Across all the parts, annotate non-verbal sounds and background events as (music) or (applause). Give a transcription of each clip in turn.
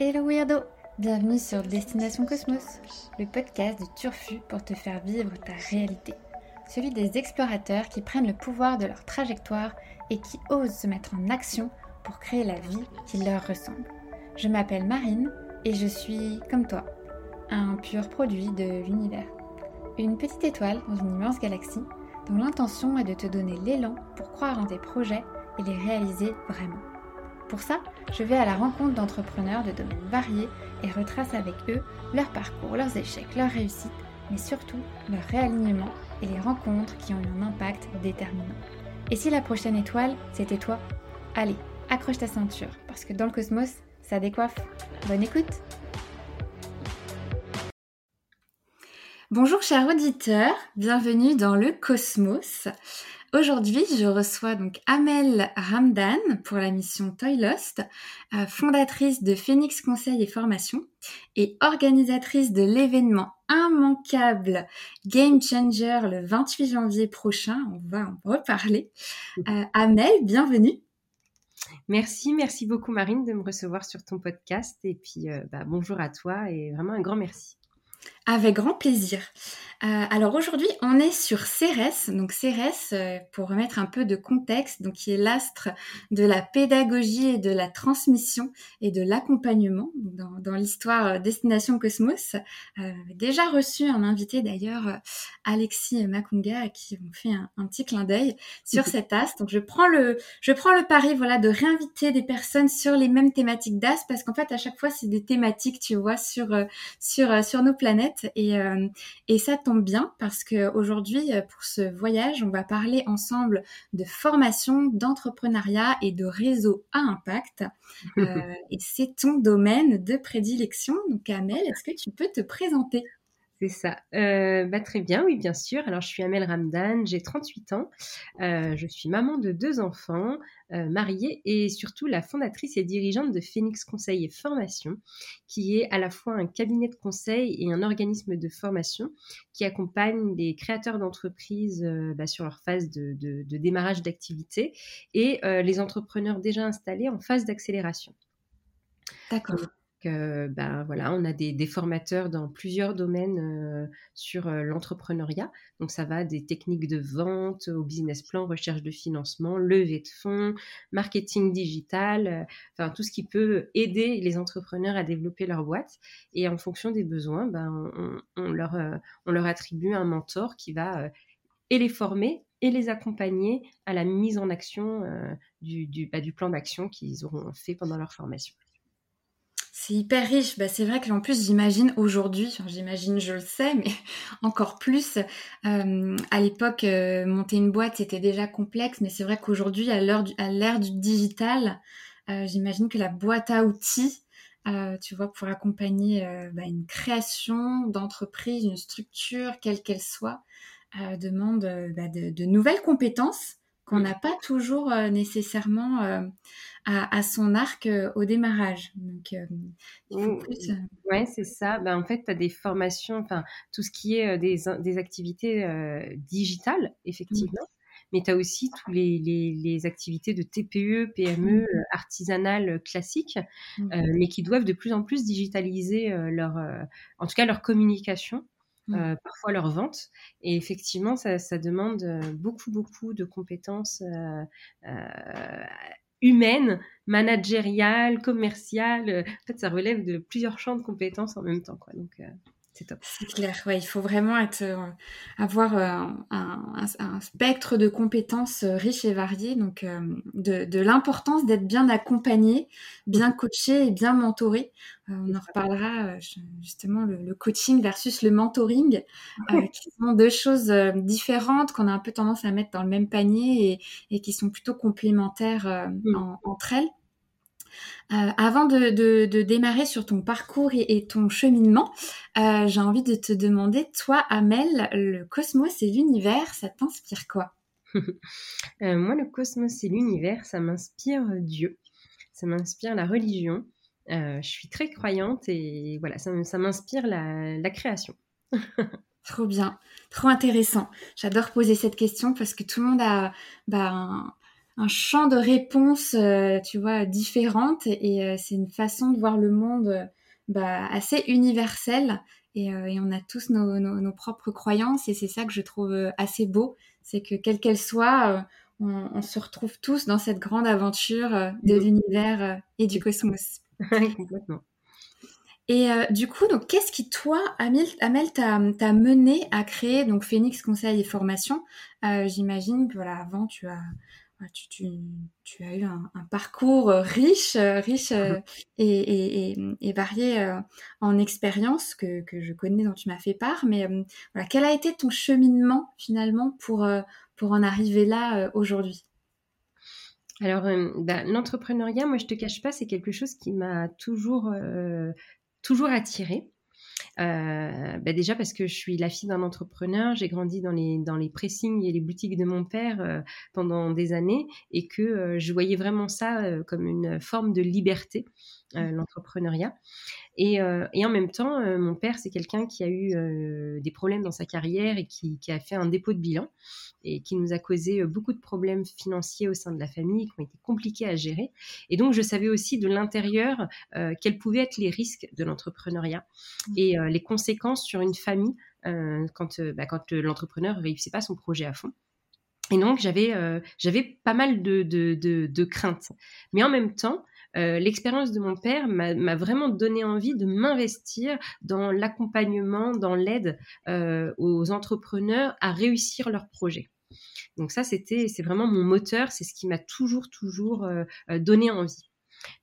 Hello Weirdo Bienvenue sur Destination Cosmos, le podcast de Turfu pour te faire vivre ta réalité. Celui des explorateurs qui prennent le pouvoir de leur trajectoire et qui osent se mettre en action pour créer la vie qui leur ressemble. Je m'appelle Marine et je suis, comme toi, un pur produit de l'univers. Une petite étoile dans une immense galaxie dont l'intention est de te donner l'élan pour croire en tes projets et les réaliser vraiment. Pour ça, je vais à la rencontre d'entrepreneurs de domaines variés et retrace avec eux leur parcours, leurs échecs, leurs réussites, mais surtout leur réalignement et les rencontres qui ont eu un impact déterminant. Et si la prochaine étoile, c'était toi? Allez, accroche ta ceinture, parce que dans le cosmos, ça décoiffe. Bonne écoute Bonjour chers auditeurs, bienvenue dans le cosmos. Aujourd'hui, je reçois donc Amel Ramdan pour la mission Toy Lost, euh, fondatrice de Phoenix Conseil et Formation et organisatrice de l'événement immanquable Game Changer le 28 janvier prochain. On va en reparler. Euh, Amel, bienvenue. Merci, merci beaucoup Marine de me recevoir sur ton podcast et puis euh, bah, bonjour à toi et vraiment un grand merci. Avec grand plaisir. Euh, alors aujourd'hui, on est sur Cérès. Donc Cérès, euh, pour remettre un peu de contexte, donc qui est l'astre de la pédagogie et de la transmission et de l'accompagnement dans, l'histoire euh, Destination Cosmos. déjà reçu un invité d'ailleurs, Alexis Makunga, à qui on fait un, petit clin d'œil sur cet astre. Donc je prends le, je prends le pari, voilà, de réinviter des personnes sur les mêmes thématiques d'astre parce qu'en fait à chaque fois c'est des thématiques, tu vois, sur sur sur nos planètes et, euh, et ça tombe bien parce qu'aujourd'hui, euh, pour ce voyage, on va parler ensemble de formation, d'entrepreneuriat et de réseau à impact. (laughs) Euh, et c'est ton domaine de prédilection. Donc, Amel, est-ce que tu peux te présenter? C'est ça. Euh, bah, très bien, oui, bien sûr. Alors, je suis Amel Ramdan, j'ai 38 ans. Euh, je suis maman de deux enfants, euh, mariée et surtout la fondatrice et dirigeante de Phoenix Conseil et Formation, qui est à la fois un cabinet de conseil et un organisme de formation qui accompagne les créateurs d'entreprises bah, sur leur phase de, de démarrage d'activité et les entrepreneurs déjà installés en phase d'accélération. D'accord ben voilà, on a des, formateurs dans plusieurs domaines euh, sur euh, l'entrepreneuriat. Donc ça va des techniques de vente au business plan, recherche de financement, levée de fonds, marketing digital, euh, enfin tout ce qui peut aider les entrepreneurs à développer leur boîte. Et en fonction des besoins, ben, on, leur, on leur attribue un mentor qui va et les former et les accompagner à la mise en action du, bah, du plan d'action qu'ils auront fait pendant leur formation. C'est hyper riche. Bah, c'est vrai que en plus, j'imagine aujourd'hui, j'imagine, je le sais, mais (laughs) encore plus, euh, à l'époque, euh, monter une boîte, c'était déjà complexe, mais c'est vrai qu'aujourd'hui, à l'ère du, digital, euh, j'imagine que la boîte à outils, tu vois, pour accompagner bah, une création d'entreprise, une structure, quelle qu'elle soit, demande bah, de, nouvelles compétences qu'on n'a pas toujours nécessairement à, son arc euh, au démarrage. Donc, euh, mmh, Ouais, c'est ça. Ben, en fait, tu as des formations, enfin, tout ce qui est euh, des, des activités digitales, mmh. effectivement. Mais tu as aussi tous les, les, activités de TPE, PME, mmh. artisanales classiques, mais qui doivent de plus en plus digitaliser leur, en tout cas leur communication. Parfois leur vente. Et effectivement, ça, ça demande beaucoup, beaucoup de compétences humaine, managériale, commerciale. Euh, en fait, ça relève de plusieurs champs de compétences en même temps. Quoi. Donc, euh, c'est top. C'est clair, ouais, il faut vraiment être, euh, avoir un, spectre de compétences riche et varié. Donc, de, l'importance d'être bien accompagné, bien coaché et bien mentoré. on en reparlera justement le, coaching versus le mentoring, qui sont deux choses différentes qu'on a un peu tendance à mettre dans le même panier et, qui sont plutôt complémentaires mm. entre elles. Euh, avant de, démarrer sur ton parcours et, ton cheminement, euh, j'ai envie de te demander, toi, Amel, le cosmos et l'univers, ça t'inspire quoi? (laughs) Euh, Moi, le cosmos et l'univers, ça m'inspire Dieu, ça m'inspire la religion. je suis très croyante et voilà, ça, m'inspire la, création. (laughs) trop bien, trop intéressant. J'adore poser cette question parce que tout le monde a bah, un champ de réponses, tu vois, différentes. Et c'est une façon de voir le monde bah, assez universelle. Et, et, on a tous nos, nos, nos, propres croyances. Et c'est ça que je trouve assez beau. C'est que, quelle qu'elle soit, on, on, se retrouve tous dans cette grande aventure de mmh. l'univers et du cosmos. (laughs) Complètement. Et euh, du coup, donc, qu'est-ce qui, toi, Amel, t'a mené à créer donc Phoenix Conseil et Formation? Euh, J'imagine que voilà, avant, tu as, tu, tu, tu as eu un, un parcours riche, riche euh, et, et, et, varié en expérience que, que je connais, dont tu m'as fait part. Mais voilà, quel a été ton cheminement finalement pour, pour en arriver là aujourd'hui? Alors, bah, l'entrepreneuriat, moi, je te cache pas, c'est quelque chose qui m'a toujours toujours attirée. Euh, bah déjà parce que je suis la fille d'un entrepreneur, j'ai grandi dans les, dans les pressings et les boutiques de mon père euh, pendant des années et que euh, je voyais vraiment ça comme une forme de liberté, mmh. l'entrepreneuriat. Et, et, en même temps, mon père, c'est quelqu'un qui a eu des problèmes dans sa carrière et qui, qui, a fait un dépôt de bilan et qui nous a causé beaucoup de problèmes financiers au sein de la famille qui ont été compliqués à gérer. Et donc, je savais aussi de l'intérieur quels pouvaient être les risques de l'entrepreneuriat mmh. et les conséquences sur une famille quand, bah, quand l'entrepreneur ne réussit pas son projet à fond. Et donc, j'avais j'avais pas mal de, de, de, de craintes. Mais en même temps, euh, l'expérience de mon père m'a vraiment donné envie de m'investir dans l'accompagnement, dans l'aide euh, aux entrepreneurs à réussir leurs projets. Donc ça, c'était, c'est vraiment mon moteur, c'est ce qui m'a toujours, toujours euh, donné envie.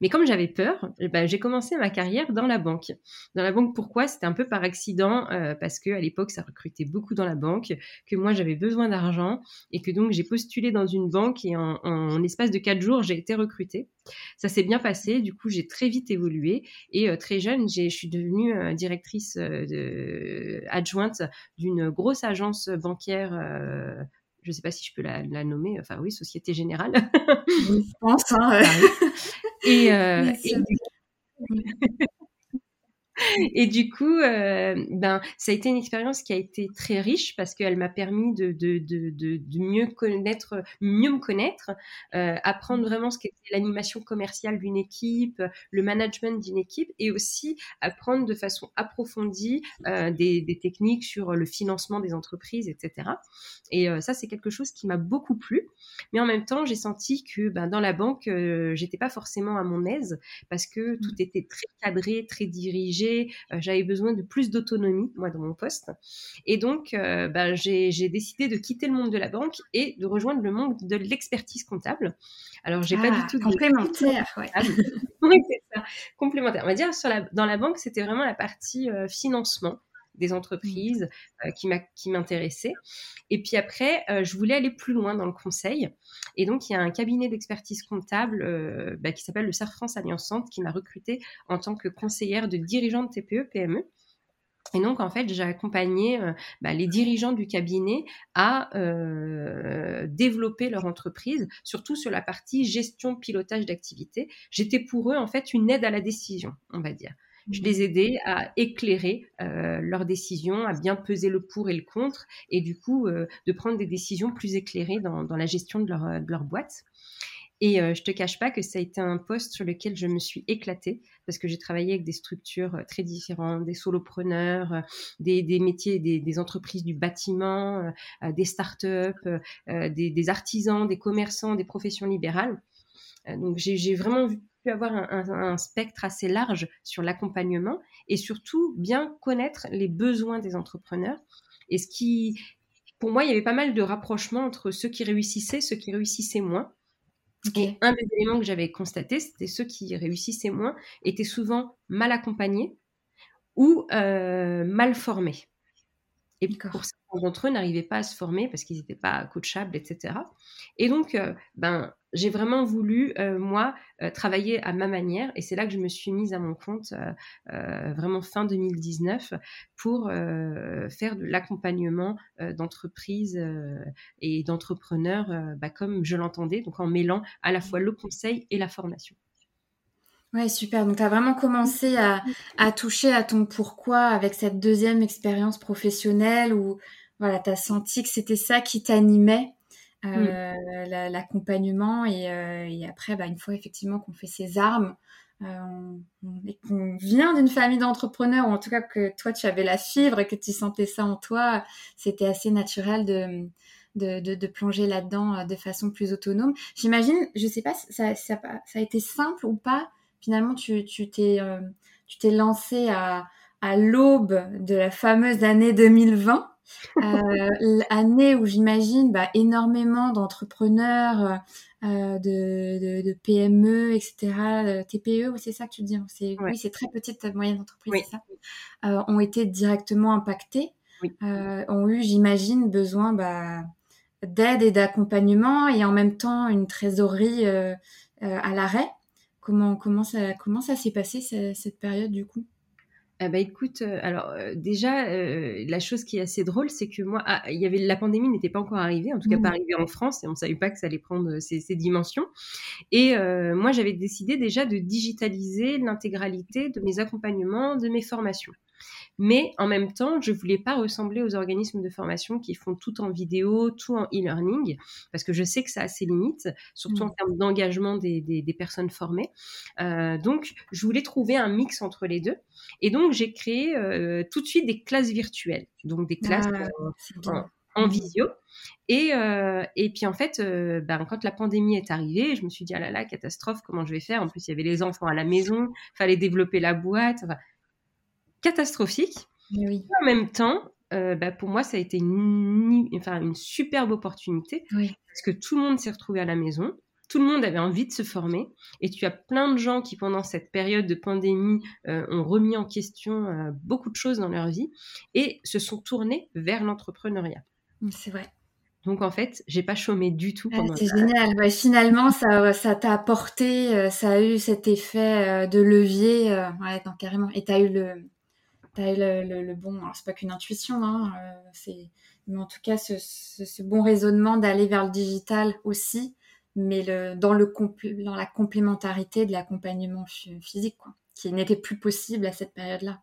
Mais comme j'avais peur, eh ben, j'ai commencé ma carrière dans la banque. Dans la banque, pourquoi? C'était un peu par accident, euh, parce qu'à l'époque, ça recrutait beaucoup dans la banque, que moi, j'avais besoin d'argent, et que donc j'ai postulé dans une banque, et en, en espace de quatre jours, j'ai été recrutée. Ça s'est bien passé, du coup, j'ai très vite évolué, et euh, très jeune, je suis devenue euh, directrice adjointe d'une grosse agence bancaire je ne sais pas si je peux la, nommer, enfin oui, Société Générale. je pense. Hein, (laughs) et, euh, Et (laughs) du coup, euh, ben, ça a été une expérience qui a été très riche parce qu'elle m'a permis de, de, de, de, mieux connaître, mieux me connaître, euh, apprendre vraiment ce qu'était l'animation commerciale d'une équipe, le management d'une équipe, et aussi apprendre de façon approfondie euh, des, des, techniques sur le financement des entreprises, etc. Et ça, c'est quelque chose qui m'a beaucoup plu. Mais en même temps, j'ai senti que ben, dans la banque, j'étais pas forcément à mon aise parce que tout mmh. était très cadré, très dirigé euh, j'avais besoin de plus d'autonomie, moi, dans mon poste. Et donc, euh, ben, j'ai décidé de quitter le monde de la banque et de rejoindre le monde de l'expertise comptable. Alors, j'ai pas du ah, tout complémentaire. Ouais. (laughs) oui, c'est ça, complémentaire. On va dire sur la, dans la banque, c'était vraiment la partie euh, financement des entreprises euh, qui m'intéressaient. Et puis après, euh, je voulais aller plus loin dans le conseil. Et donc, il y a un cabinet d'expertise comptable euh, bah, qui s'appelle le CERF France Alliançante qui m'a recrutée en tant que conseillère de dirigeante TPE, PME. Et donc, en fait, j'ai accompagné bah, les dirigeants du cabinet à développer leur entreprise, surtout sur la partie gestion, pilotage d'activité. J'étais pour eux, en fait, une aide à la décision, on va dire. Je les aidais à éclairer euh, leurs décisions, à bien peser le pour et le contre, et du coup euh, de prendre des décisions plus éclairées dans, la gestion de leur, boîte. Et euh, je te cache pas que ça a été un poste sur lequel je me suis éclatée parce que j'ai travaillé avec des structures euh, très différentes, des solopreneurs, euh, des, métiers, des, entreprises du bâtiment, des startups, des, des artisans, des commerçants, des professions libérales. donc j'ai vraiment vu pu avoir un, spectre assez large sur l'accompagnement et surtout bien connaître les besoins des entrepreneurs. Et ce qui, pour moi, il y avait pas mal de rapprochements entre ceux qui réussissaient, ceux qui réussissaient moins. Et un des éléments que j'avais constaté, c'était ceux qui réussissaient moins étaient souvent mal accompagnés ou euh, mal formés. Et pour d'entre eux, n'arrivaient pas à se former parce qu'ils n'étaient pas coachables, etc. Et donc, euh, ben, j'ai vraiment voulu, euh, moi, euh, travailler à ma manière. Et c'est là que je me suis mise à mon compte, vraiment fin 2019, pour faire de l'accompagnement d'entreprises et d'entrepreneurs bah, comme je l'entendais, donc en mêlant à la fois le conseil et la formation. Ouais, super. Donc, tu as vraiment commencé à, à, toucher à ton pourquoi avec cette deuxième expérience professionnelle où voilà, tu as senti que c'était ça qui t'animait l'accompagnement et, et, après, bah, une fois effectivement qu'on fait ses armes, et qu'on vient d'une famille d'entrepreneurs, ou en tout cas que toi tu avais la fibre et que tu sentais ça en toi, c'était assez naturel de, de, de, plonger là-dedans de façon plus autonome. J'imagine, je sais pas, ça, ça, ça, a été simple ou pas. Finalement, tu t'es tu t'es lancé à, à l'aube de la fameuse année 2020. Euh, année où j'imagine bah, énormément d'entrepreneurs, euh, de, de, PME, etc., TPE, c'est ça que tu dis c'est, Oui, c'est très petite, moyenne entreprise, c'est ça, euh, ont été directement impactés, euh, ont eu, j'imagine, besoin bah, d'aide et d'accompagnement et en même temps une trésorerie euh, euh, à l'arrêt. Comment, comment, ça, comment ça s'est passé cette période du coup? Ah bah écoute, euh, alors euh, déjà, euh, la chose qui est assez drôle, c'est que moi, ah, il y avait la pandémie n'était pas encore arrivée, en tout cas pas mmh. arrivée en France, et on ne savait pas que ça allait prendre ces, ces dimensions. Et moi, j'avais décidé déjà de digitaliser l'intégralité de mes accompagnements, de mes formations. Mais en même temps, je voulais pas ressembler aux organismes de formation qui font tout en vidéo, tout en e-learning, parce que je sais que ça a ses limites, surtout en mmh. termes d'engagement des, des, personnes formées. Euh, donc, je voulais trouver un mix entre les deux. Et donc, j'ai créé euh, tout de suite des classes virtuelles, donc des classes ah, en, mmh. visio. Et, euh, et puis en fait, euh, ben, quand la pandémie est arrivée, je me suis dit, ah là là, catastrophe, comment je vais faire? En plus, il y avait les enfants à la maison, fallait développer la boîte. Enfin, catastrophique. En même temps, euh, bah, pour moi, ça a été une, enfin, une superbe opportunité parce que tout le monde s'est retrouvé à la maison. Tout le monde avait envie de se former et tu as plein de gens qui, pendant cette période de pandémie, euh, ont remis en question euh, beaucoup de choses dans leur vie et se sont tournés vers l'entrepreneuriat. C'est vrai. Donc en fait, j'ai pas chômé du tout. Ah, c'est génial. finalement, ça, ça t'a apporté, ça a eu cet effet de levier, ouais, carrément. Et tu as eu le, t'as le, le, bon, alors c'est pas qu'une intuition, hein, euh, c'est, mais en tout cas ce, ce, bon raisonnement d'aller vers le digital aussi, mais le, dans, le dans la complémentarité de l'accompagnement physique, quoi, qui n'était plus possible à cette période-là.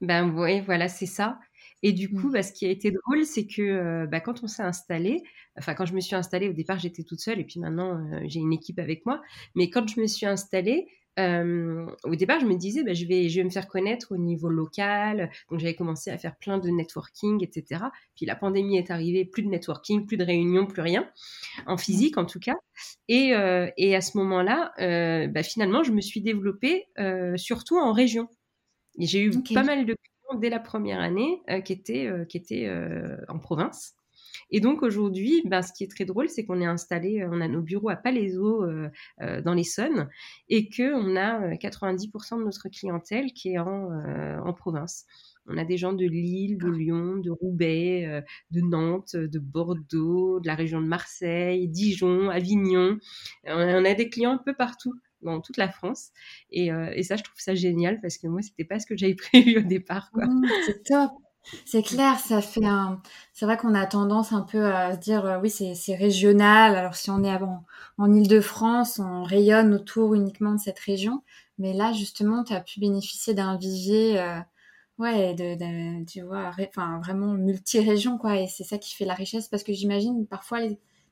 Ben oui, voilà, c'est ça. Et du coup, mmh. bah, ce qui a été drôle, c'est que euh, bah, quand on s'est installé, enfin quand je me suis installée, au départ j'étais toute seule et puis maintenant euh, j'ai une équipe avec moi, mais quand je me suis installée, euh, au départ, je me disais, bah, je, vais, je vais me faire connaître au niveau local. Donc, j'avais commencé à faire plein de networking, etc. Puis la pandémie est arrivée, plus de networking, plus de réunions, plus rien, en physique en tout cas. Et, euh, et à ce moment-là, euh, bah, finalement, je me suis développée surtout en région. J'ai eu pas mal de clients dès la première année qui étaient, qui étaient en province. Et donc aujourd'hui, ben, ce qui est très drôle, c'est qu'on est installé, euh, on a nos bureaux à Palaiso euh, euh, dans l'Essonne et qu'on a 90% de notre clientèle qui est en, en province. On a des gens de Lille, de Lyon, de Roubaix, de Nantes, de Bordeaux, de la région de Marseille, Dijon, Avignon. On a des clients un peu partout dans toute la France. Et, et ça, je trouve ça génial parce que moi, c'était pas ce que j'avais (laughs) prévu au départ. Mmh, c'est top. C'est clair, ça fait un. C'est vrai qu'on a tendance un peu à se dire euh, oui, c'est régional. Alors si on est avant, en Île-de-France, on rayonne autour uniquement de cette région. Mais là, justement, tu as pu bénéficier d'un vivier, euh, ouais, de, tu vois, enfin vraiment multi-région, quoi. Et c'est ça qui fait la richesse parce que j'imagine parfois,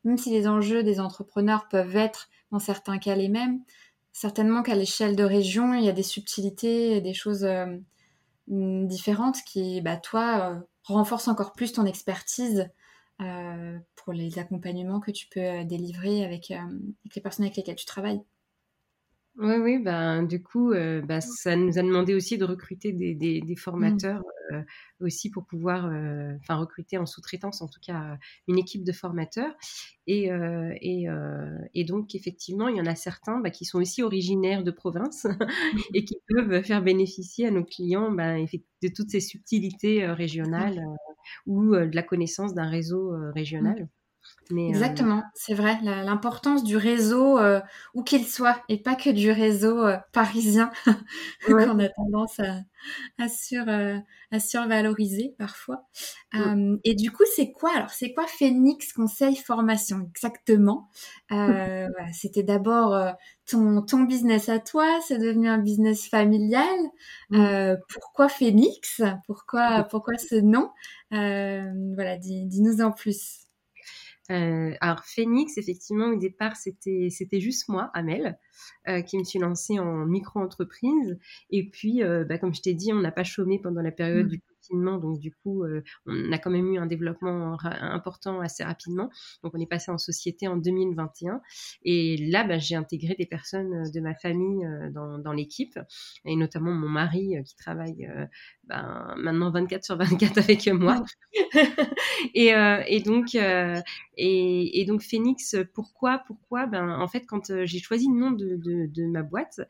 même si les enjeux des entrepreneurs peuvent être dans certains cas les mêmes, certainement qu'à l'échelle de région, il y a des subtilités, des choses. Euh, différentes qui, bah, toi, euh, renforcent encore plus ton expertise euh, pour les accompagnements que tu peux euh, délivrer avec, avec les personnes avec lesquelles tu travailles. Oui, oui, ben, du coup, euh, bah, ça nous a demandé aussi de recruter des, des, des mmh. formateurs euh, aussi pour pouvoir, euh, enfin, recruter en sous-traitance, en tout cas, une équipe de formateurs. Et, et, et, donc, effectivement, il y en a certains bah, qui sont aussi originaires de province mmh. (laughs) et qui peuvent faire bénéficier à nos clients bah, de toutes ces subtilités régionales ou de la connaissance d'un réseau mmh. régional. Euh, Exactement, c'est vrai, l'importance du réseau, euh, où qu'il soit, et pas que du réseau euh, parisien, (laughs) qu'on a tendance à, à, sur, à survaloriser parfois. et du coup, c'est quoi alors C'est quoi Phoenix Conseil Formation exactement? (laughs) C'était d'abord ton, ton business à toi, c'est devenu un business familial. pourquoi Phoenix? Pourquoi, pourquoi ce nom? Voilà, dis-nous en plus. Euh, alors Phoenix, effectivement, au départ, c'était c'était juste moi, Amel, euh, qui me suis lancée en micro-entreprise. Et puis, euh, bah, comme je t'ai dit, on n'a pas chômé pendant la période mmh. du confinement, donc du coup, on a quand même eu un développement important assez rapidement. Donc, on est passé en société en 2021. Et là, bah, j'ai intégré des personnes de ma famille dans, dans l'équipe, et notamment mon mari qui travaille ben, maintenant 24 sur 24 (laughs) avec moi. (laughs) et, et, donc, et, et, donc Phoenix, pourquoi Pourquoi? Ben en fait, quand euh, j'ai choisi le nom de, de, ma boîte,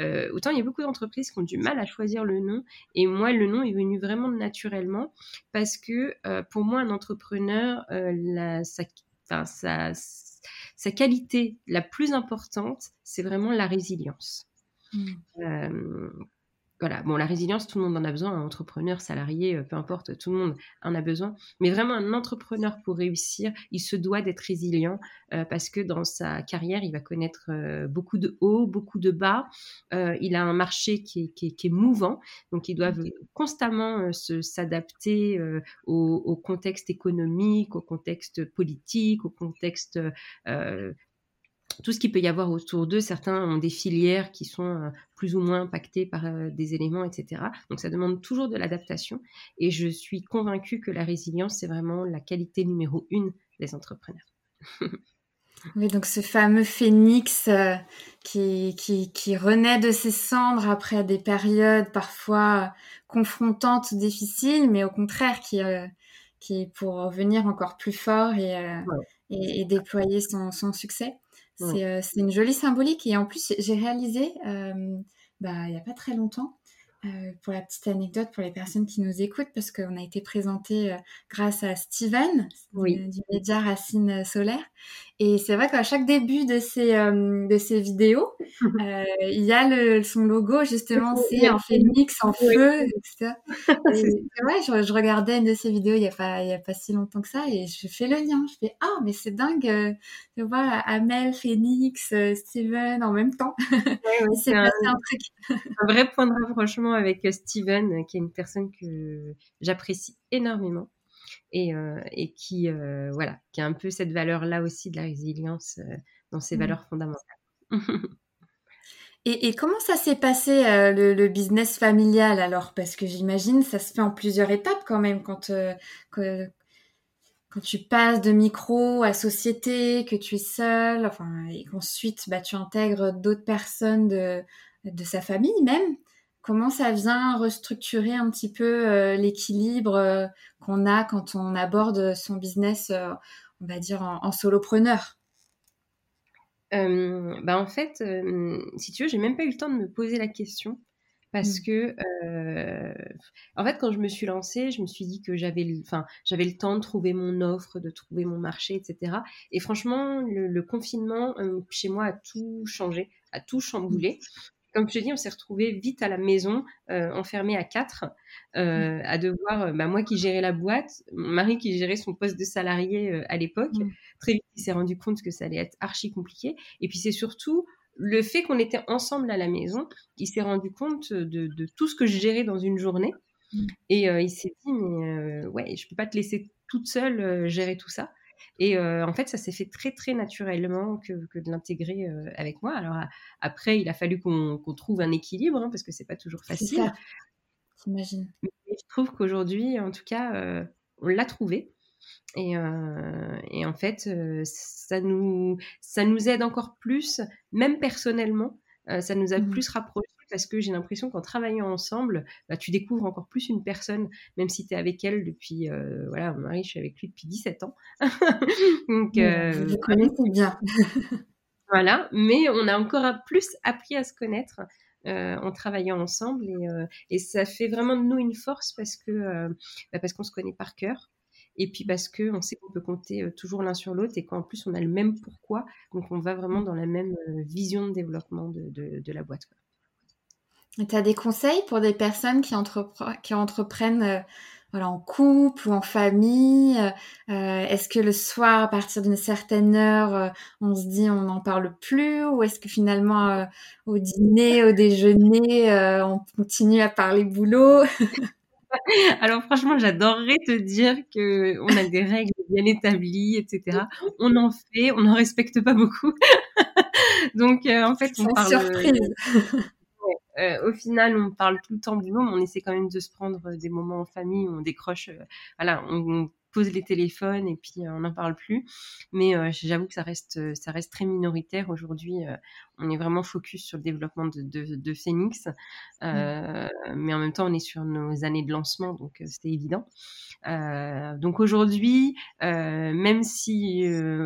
euh, autant il y a beaucoup d'entreprises qui ont du mal à choisir le nom, et moi le nom est venu vraiment naturellement parce que euh, pour moi un entrepreneur, la, sa, sa, sa, qualité la plus importante, c'est vraiment la résilience. Mmh voilà, bon, la résilience, tout le monde en a besoin, un entrepreneur, salarié, euh, peu importe, tout le monde en a besoin. Mais vraiment, un entrepreneur pour réussir, il se doit d'être résilient euh, parce que dans sa carrière, il va connaître euh, beaucoup de hauts, beaucoup de bas. il a un marché qui est, mouvant, donc il doit mmh. constamment s'adapter au, au, contexte économique, au contexte politique, au contexte tout ce qu'il peut y avoir autour d'eux. Certains ont des filières qui sont euh, plus ou moins impactées par euh, des éléments, etc. Donc ça demande toujours de l'adaptation. Et je suis convaincue que la résilience, c'est vraiment la qualité numéro une des entrepreneurs. (laughs) oui, donc ce fameux phénix euh, qui, qui, qui, renaît de ses cendres après des périodes parfois confrontantes, difficiles, mais au contraire qui, qui est pour revenir encore plus fort et, et, et déployer son, son succès. Euh, c'est une jolie symbolique. Et en plus, j'ai réalisé, euh, bah, il n'y a pas très longtemps, euh, pour la petite anecdote pour les personnes qui nous écoutent, parce qu'on a été présenté grâce à Steven du média Racine Solaire. Et c'est vrai qu'à chaque début de ces, de ces vidéos, (laughs) il y a le, son logo, justement, c'est en phénix, en feu, etc. Et vrai, (laughs) je, je, regardais une de ces vidéos il n'y a, pas, il y a pas si longtemps que ça, et je fais le lien. Je fais, ah, mais c'est dingue, de voir Amel, Phoenix, Steven en même temps. (laughs) c'est un, un, truc. un vrai point de rapprochement avec Steven, qui est une personne que j'apprécie énormément et, euh, et qui, euh, voilà, qui a un peu cette valeur-là aussi de la résilience euh, dans ses mmh. valeurs fondamentales. (laughs) et, et, comment ça s'est passé le, le, business familial alors? Parce que j'imagine ça se fait en plusieurs étapes quand même quand, que, quand tu passes de micro à société, que tu es seul, enfin, et qu'ensuite bah, tu intègres d'autres personnes de, de sa famille même comment ça vient restructurer un petit peu euh, l'équilibre euh, qu'on a quand on aborde son business, euh, on va dire, en, solopreneur? Bah en fait, si tu veux, j'ai même pas eu le temps de me poser la question parce mmh. que en fait quand je me suis lancée je me suis dit que j'avais enfin j'avais le temps de trouver mon offre de trouver mon marché etc et franchement le, confinement chez moi a tout changé a tout chamboulé comme je te dis, on s'est retrouvé vite à la maison, euh, enfermé à quatre, euh, à devoir, euh, bah, moi qui gérais la boîte, mon mari qui gérait son poste de salarié à l'époque. Mm. Très vite, il s'est rendu compte que ça allait être archi compliqué. Et puis c'est surtout le fait qu'on était ensemble à la maison, il s'est rendu compte de, tout ce que je gérais dans une journée. Mm. Et il s'est dit, mais ouais, je peux pas te laisser toute seule gérer tout ça. Et euh, en fait, ça s'est fait très très naturellement que, de l'intégrer euh, avec moi. Alors après, il a fallu qu'on trouve un équilibre hein, parce que c'est pas toujours facile. J'imagine. Mais je trouve qu'aujourd'hui, en tout cas, euh, on l'a trouvé. Et, et, en fait, ça nous, ça nous aide encore plus, même personnellement, ça nous a mmh plus rapprochés parce que j'ai l'impression qu'en travaillant ensemble, bah, tu découvres encore plus une personne, même si tu es avec elle depuis, euh, voilà, mon mari, je suis avec lui depuis 17 ans. (laughs) Donc, euh, vous connaissez bien. (laughs) voilà, mais on a encore plus appris à se connaître. Euh, en travaillant ensemble et, ça fait vraiment de nous une force parce que bah, parce qu'on se connaît par cœur et puis parce que on sait qu'on peut compter toujours l'un sur l'autre et qu'en plus on a le même pourquoi donc on va vraiment dans la même vision de développement de, de, la boîte tu as des conseils pour des personnes qui, qui entreprennent euh, voilà, en couple ou en famille euh, euh, Est-ce que le soir, à partir d'une certaine heure, on se dit on n'en parle plus Ou est-ce que finalement, au dîner, au déjeuner, on continue à parler boulot (laughs) (laughs) Alors franchement, j'adorerais te dire que on a des règles bien établies, etc. (laughs) On en fait, on n'en respecte pas beaucoup. Donc en fait, on parle. Surprise. Euh, au final, on parle tout le temps boulot, mais on essaie quand même de se prendre des moments en famille où on décroche. Euh, voilà, on, pose les téléphones et puis on n'en parle plus. Mais j'avoue que ça reste, ça reste très minoritaire aujourd'hui. on est vraiment focus sur le développement de, de, Phoenix, mmh. mais en même temps, on est sur nos années de lancement, donc c'était évident. donc aujourd'hui, même si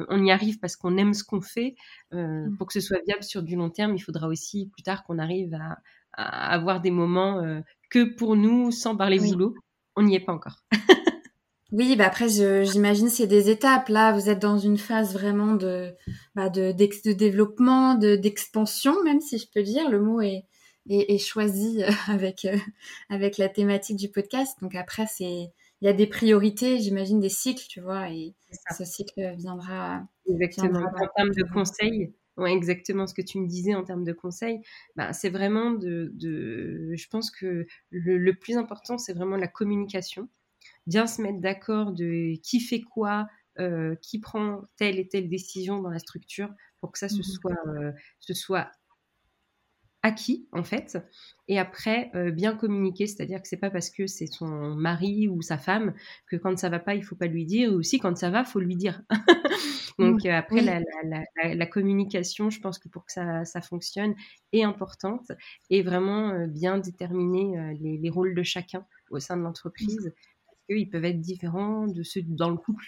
on y arrive parce qu'on aime ce qu'on fait, mmh. pour que ce soit viable sur du long terme, il faudra aussi plus tard qu'on arrive à, avoir des moments que pour nous, sans parler boulot. On n'y est pas encore. (laughs) Oui, bah après, j'imagine c'est des étapes. Là, vous êtes dans une phase vraiment de, bah de, de développement, de, d'expansion, même si je peux dire. Le mot est, est, choisi euh, avec, euh, avec la thématique du podcast. Donc après, c'est, il y a des priorités, j'imagine des cycles, tu vois, et ce cycle viendra. Exactement. en termes de conseils, ouais, exactement ce que tu me disais en termes de conseils, bah, c'est vraiment de, de, je pense que le, le plus important, c'est vraiment la communication. Bien se mettre d'accord de qui fait quoi, euh, qui prend telle et telle décision dans la structure pour que ça se mmh soit, euh, ce soit acquis en fait. Et après euh, bien communiquer c'est-à-dire que c'est pas parce que c'est son mari ou sa femme que quand ça va pas il faut pas lui dire ou aussi quand ça va faut lui dire (laughs) donc mmh. après la, communication je pense que pour que ça, ça fonctionne est importante et vraiment bien déterminer les, les, rôles de chacun au sein de l'entreprise ils peuvent être différents de ceux dans le couple.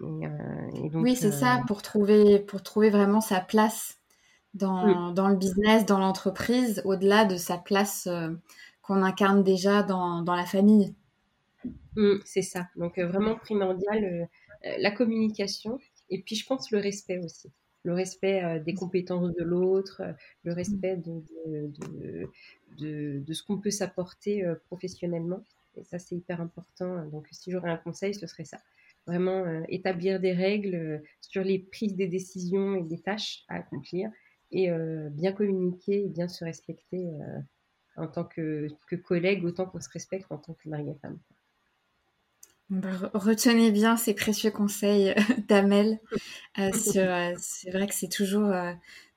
Oui, c'est ça, pour trouver, pour trouver vraiment sa place dans, dans le business, dans l'entreprise, au-delà de sa place qu'on incarne déjà dans, dans la famille. Mmh, c'est ça. Donc vraiment primordial, la communication et puis je pense le respect aussi. Le respect des compétences de l'autre, le respect de, de, de, de ce qu'on peut s'apporter professionnellement. Et ça, c'est hyper important. Donc, si j'aurais un conseil, ce serait ça. Vraiment euh, établir des règles euh, sur les prises des décisions et des tâches à accomplir et euh, bien communiquer et bien se respecter en tant que, que, collègue autant qu'on se respecte en tant que mari et femme. Bah, retenez bien ces précieux conseils (laughs) d'Amel. (laughs) c'est vrai que c'est toujours,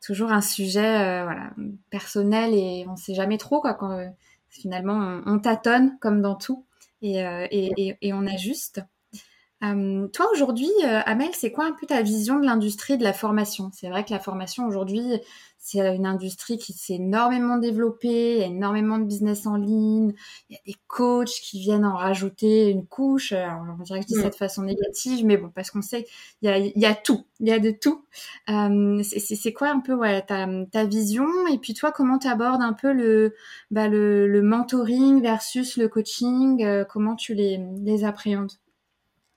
toujours un sujet voilà, personnel et on ne sait jamais trop quoi, quand, Finalement, on, tâtonne comme dans tout et, euh, et, et, on ajuste. Euh, toi aujourd'hui, euh, Amel, c'est quoi un peu ta vision de l'industrie de la formation? C'est vrai que la formation aujourd'hui, c'est une industrie qui s'est énormément développée, il y a énormément de business en ligne, il y a des coachs qui viennent en rajouter une couche. Alors, on dirait que je dis ça de façon négative, mais bon, parce qu'on sait qu'il y a, il y a tout, il y a de tout. Euh, c'est quoi un peu ouais, ta, ta vision? Et puis toi, comment tu abordes un peu le, bah, le, le, mentoring versus le coaching? Euh, Comment tu les, les appréhendes?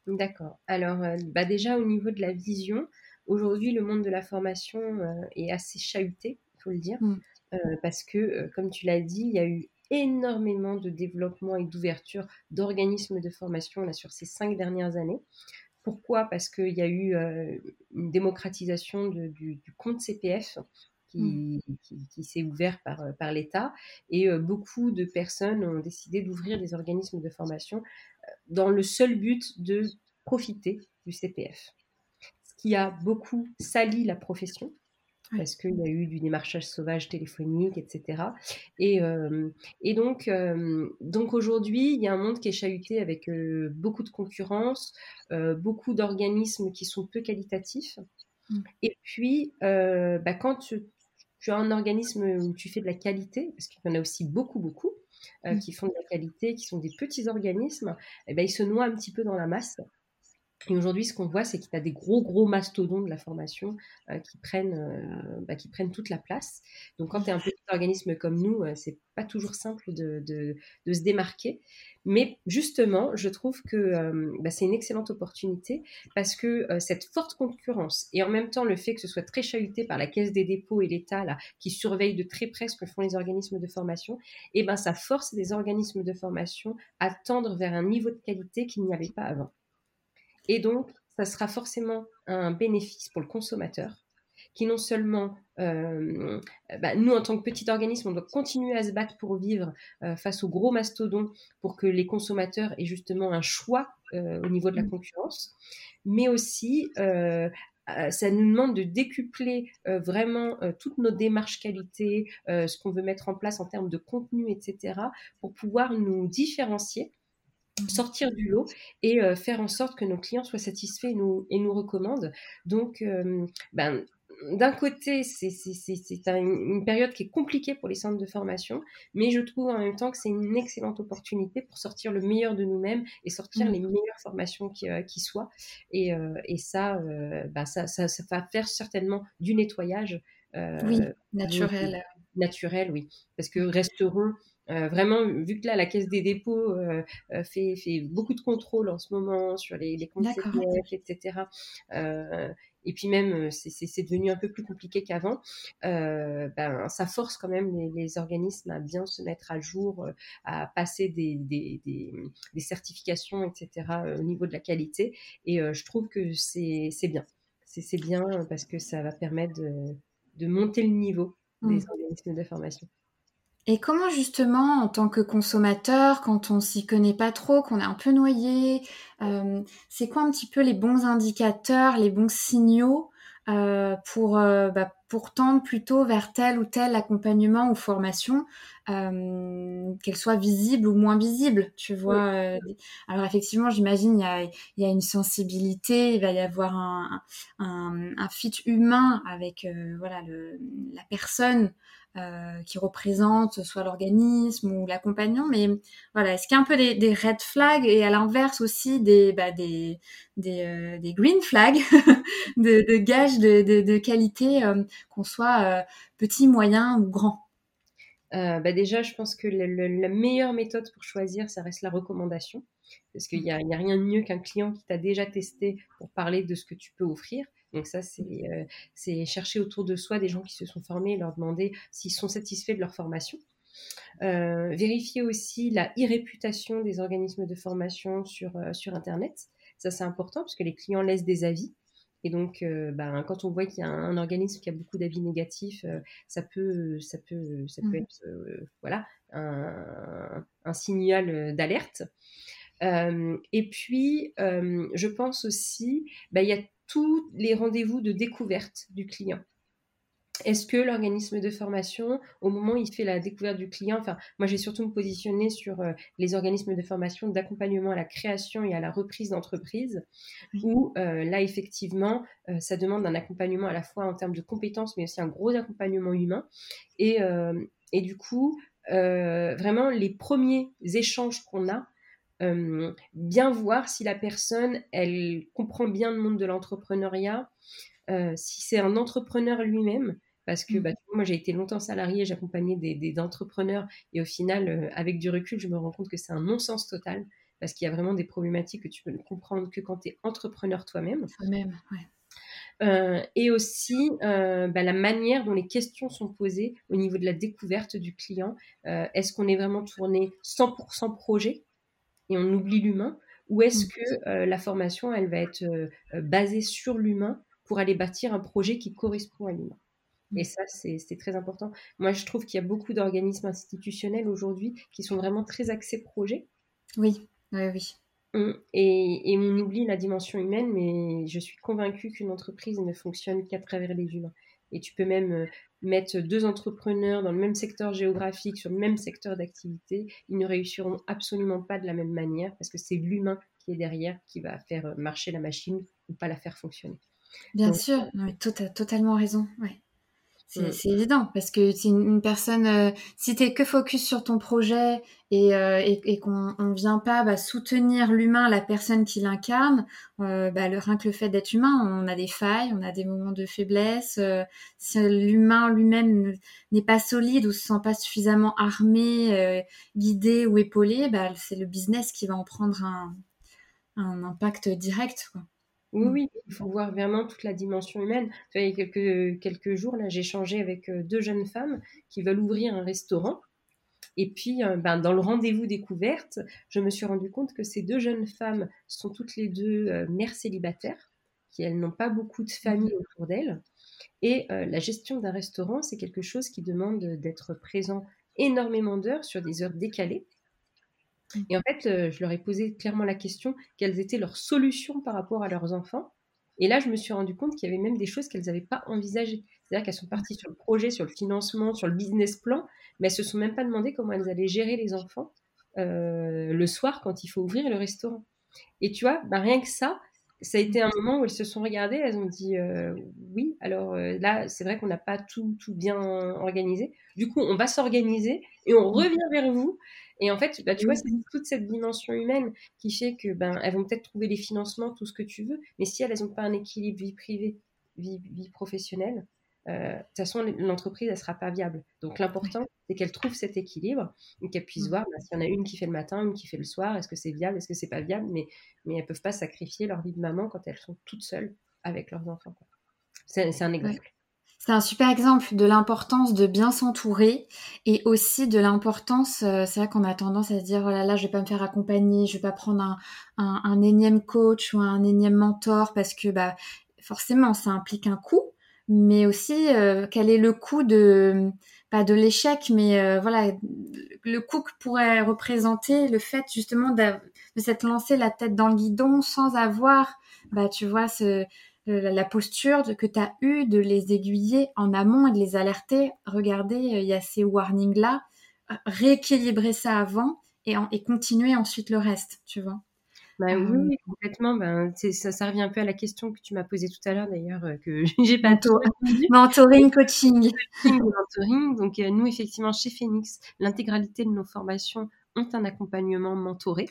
D'accord. Alors, euh, bah déjà au niveau de la vision, Aujourd'hui, le monde de la formation euh, est assez chahuté, il faut le dire, mm. euh, parce que, comme tu l'as dit, il y a eu énormément de développement et d'ouverture d'organismes de formation là, sur ces cinq dernières années. Pourquoi? Parce qu'il y a eu une démocratisation du, compte CPF mm. qui, qui, s'est ouvert par, par l'État et beaucoup de personnes ont décidé d'ouvrir des organismes de formation dans le seul but de profiter du CPF qui a beaucoup sali la profession parce qu'il y a eu du démarchage sauvage téléphonique, etc. Et, euh, et donc, euh, donc aujourd'hui, il y a un monde qui est chahuté avec euh, beaucoup de concurrence, beaucoup d'organismes qui sont peu qualitatifs. Mm. Et puis, bah, quand tu, as un organisme où tu fais de la qualité, parce qu'il y en a aussi beaucoup, beaucoup, mm. qui font de la qualité, qui sont des petits organismes, et eh ben, ils se noient un petit peu dans la masse. Et aujourd'hui, ce qu'on voit, c'est qu'il y a des gros, gros mastodons de la formation euh, qui, prennent, euh, bah, qui prennent toute la place. Donc, quand tu es un petit organisme comme nous, euh, c'est pas toujours simple de, de, de, se démarquer. Mais justement, je trouve que bah, c'est une excellente opportunité parce que cette forte concurrence et en même temps le fait que ce soit très chahuté par la Caisse des dépôts et l'État là, qui surveille de très près ce que font les organismes de formation, et eh ben ça force les organismes de formation à tendre vers un niveau de qualité qu'il n'y avait pas avant. Et donc, ça sera forcément un bénéfice pour le consommateur qui non seulement, euh, bah, nous en tant que petit organisme, on doit continuer à se battre pour vivre euh, face aux gros mastodons pour que les consommateurs aient justement un choix au niveau de la mmh. concurrence, mais aussi ça nous demande de décupler vraiment toutes nos démarches qualité, ce qu'on veut mettre en place en termes de contenu, etc., pour pouvoir nous différencier. Sortir du lot et faire en sorte que nos clients soient satisfaits et nous, et nous recommandent. Donc, ben, d'un côté, c'est une période qui est compliquée pour les centres de formation, mais je trouve en même temps que c'est une excellente opportunité pour sortir le meilleur de nous-mêmes et sortir mmh. les meilleures formations qui, qui soient. Et, et ça, ben, ça, ça, ça, va faire certainement du nettoyage. oui, naturel. Naturel, oui. Parce que resteront euh, vraiment, vu que là, la Caisse des dépôts euh, euh, fait, fait, beaucoup de contrôles en ce moment sur les, les comptes CPF, etc. et puis même, c'est devenu un peu plus compliqué qu'avant. ben, ça force quand même les, les, organismes à bien se mettre à jour, à passer des, des, des, des certifications, etc. au niveau de la qualité. Et je trouve que c'est bien. C'est bien parce que ça va permettre de, de monter le niveau des mmh. organismes de formation. Et comment justement, en tant que consommateur, quand on s'y connaît pas trop, qu'on est un peu noyé, euh, c'est quoi un petit peu les bons indicateurs, les bons signaux euh, pour, euh, bah, pour tendre plutôt vers tel ou tel accompagnement ou formation, qu'elle soit visible ou moins visible, tu vois. alors effectivement, j'imagine il y a, y a, une sensibilité, il va y avoir un, un, un fit humain avec voilà le, la personne euh, qui représente soit l'organisme ou l'accompagnant. Mais voilà, est-ce qu'il y a un peu des, des red flags et à l'inverse aussi des, bah, des, des, euh, des, green flags (laughs) de, de gages de, de, de qualité, euh, qu'on soit petit, moyen ou grand? Bah déjà, je pense que la meilleure méthode pour choisir, ça reste la recommandation. Parce qu'il n'y a, a, rien de mieux qu'un client qui t'a déjà testé pour parler de ce que tu peux offrir. Donc ça, euh, c'est chercher autour de soi des gens qui se sont formés et leur demander s'ils sont satisfaits de leur formation. Euh, vérifier aussi la e-réputation des organismes de formation sur, euh, sur Internet. Ça, c'est important parce que les clients laissent des avis. Et donc, ben, quand on voit qu'il y a un, organisme qui a beaucoup d'avis négatifs, ça peut, ça peut, ça peut mmh. être voilà, un, un signal d'alerte. et puis, je pense aussi, ben, il y a tous les rendez-vous de découverte du client. Est-ce que l'organisme de formation, au moment où il fait la découverte du client, enfin, moi j'ai surtout me positionner sur euh, les organismes de formation d'accompagnement à la création et à la reprise d'entreprise, où euh, là effectivement, euh, ça demande un accompagnement à la fois en termes de compétences, mais aussi un gros accompagnement humain. Et, et du coup, vraiment les premiers échanges qu'on a, bien voir si la personne, elle comprend bien le monde de l'entrepreneuriat, euh, si c'est un entrepreneur lui-même, parce que bah, mmh. moi j'ai été longtemps salarié, j'accompagnais des, des, entrepreneurs et au final, euh, avec du recul, je me rends compte que c'est un non-sens total parce qu'il y a vraiment des problématiques que tu peux ne comprendre que quand tu es entrepreneur toi-même. Toi-même, et aussi bah, la manière dont les questions sont posées au niveau de la découverte du client. Est-ce qu'on est vraiment tourné 100% projet et on oublie l'humain Ou est-ce mmh. que euh, la formation, elle va être euh, euh, basée sur l'humain pour aller bâtir un projet qui correspond à l'humain? Et mmh. ça, c'est très important. Moi, je trouve qu'il y a beaucoup d'organismes institutionnels aujourd'hui qui sont vraiment très axés projet. Oui, oui, oui. Mmh. Et, et, on oublie la dimension humaine, mais je suis convaincue qu'une entreprise ne fonctionne qu'à travers les humains. Et tu peux même mettre deux entrepreneurs dans le même secteur géographique, sur le même secteur d'activité, ils ne réussiront absolument pas de la même manière parce que c'est l'humain qui est derrière qui va faire marcher la machine ou pas la faire fonctionner. Bien sûr, non, tu as totalement raison. Ouais. Mm. C'est évident parce que c'est une, personne, euh, si tu es que focus sur ton projet et, euh, et, qu'on ne vient pas bah, soutenir l'humain, la personne qui l'incarne, euh, bah, le, rien que le fait d'être humain, on a des failles, on a des moments de faiblesse. si l'humain lui-même n'est pas solide ou se sent pas suffisamment armé, guidé ou épaulé, bah, c'est le business qui va en prendre un, un impact direct. Quoi. Oui, mmh. oui, il faut voir vraiment toute la dimension humaine. il y a quelques, quelques jours, là, j'ai échangé avec euh, deux jeunes femmes qui veulent ouvrir un restaurant. Et puis, euh, ben, dans le rendez-vous découverte, je me suis rendu compte que ces deux jeunes femmes sont toutes les deux euh, mères célibataires, qui elles n'ont pas beaucoup de famille mmh. autour d'elles. Et la gestion d'un restaurant, c'est quelque chose qui demande d'être présent énormément d'heures sur des heures décalées. Et en fait, je leur ai posé clairement la question quelles étaient leurs solutions par rapport à leurs enfants. Et là, je me suis rendu compte qu'il y avait même des choses qu'elles n'avaient pas envisagées. C'est-à-dire qu'elles sont parties sur le projet, sur le financement, sur le business plan, mais elles se sont même pas demandé comment elles allaient gérer les enfants euh, le soir quand il faut ouvrir le restaurant. Et tu vois, bah, rien que ça, ça a été un moment où elles se sont regardées, elles ont dit euh, oui, alors euh, là, c'est vrai qu'on n'a pas tout, tout bien organisé. Du coup, on va s'organiser et on revient vers vous. Et en fait, bah, tu vois, c'est toute cette dimension humaine qui fait que ben, elles vont peut-être trouver les financements, tout ce que tu veux, mais si elles n'ont pas un équilibre vie privée, vie, vie professionnelle, euh, de toute façon, l'entreprise, elle sera pas viable. Donc, l'important, c'est qu'elle trouve cet équilibre et qu'elle puisse mmh. voir bah, s'il y en a une qui fait le matin, une qui fait le soir, est-ce que c'est viable, est-ce que c'est pas viable, mais, mais elles peuvent pas sacrifier leur vie de maman quand elles sont toutes seules avec leurs enfants. C'est un exemple. C'est un super exemple de l'importance de bien s'entourer et aussi de l'importance, euh, c'est vrai qu'on a tendance à se dire, oh là là, je vais pas me faire accompagner, je vais pas prendre un, énième coach ou un énième mentor parce que bah, forcément, ça implique un coût mais aussi euh, quel est le coût de pas de l'échec, mais euh, voilà le coût que pourrait représenter le fait justement de, s'être lancé la tête dans le guidon sans avoir, bah tu vois, ce, la posture que tu as eue de les aiguiller en amont et de les alerter. Regardez, euh, il y a ces warnings là, rééquilibrer ça avant et, et continuer ensuite le reste, tu vois. Bah, oui, complètement. Ben, ça, ça revient un peu à la question que tu m'as posée tout à l'heure, d'ailleurs, euh, que (laughs) j'ai pas tout (laughs) Mentoring, coaching. mentoring. Donc, euh, nous, effectivement, chez Phoenix, l'intégralité de nos formations ont un accompagnement mentoré.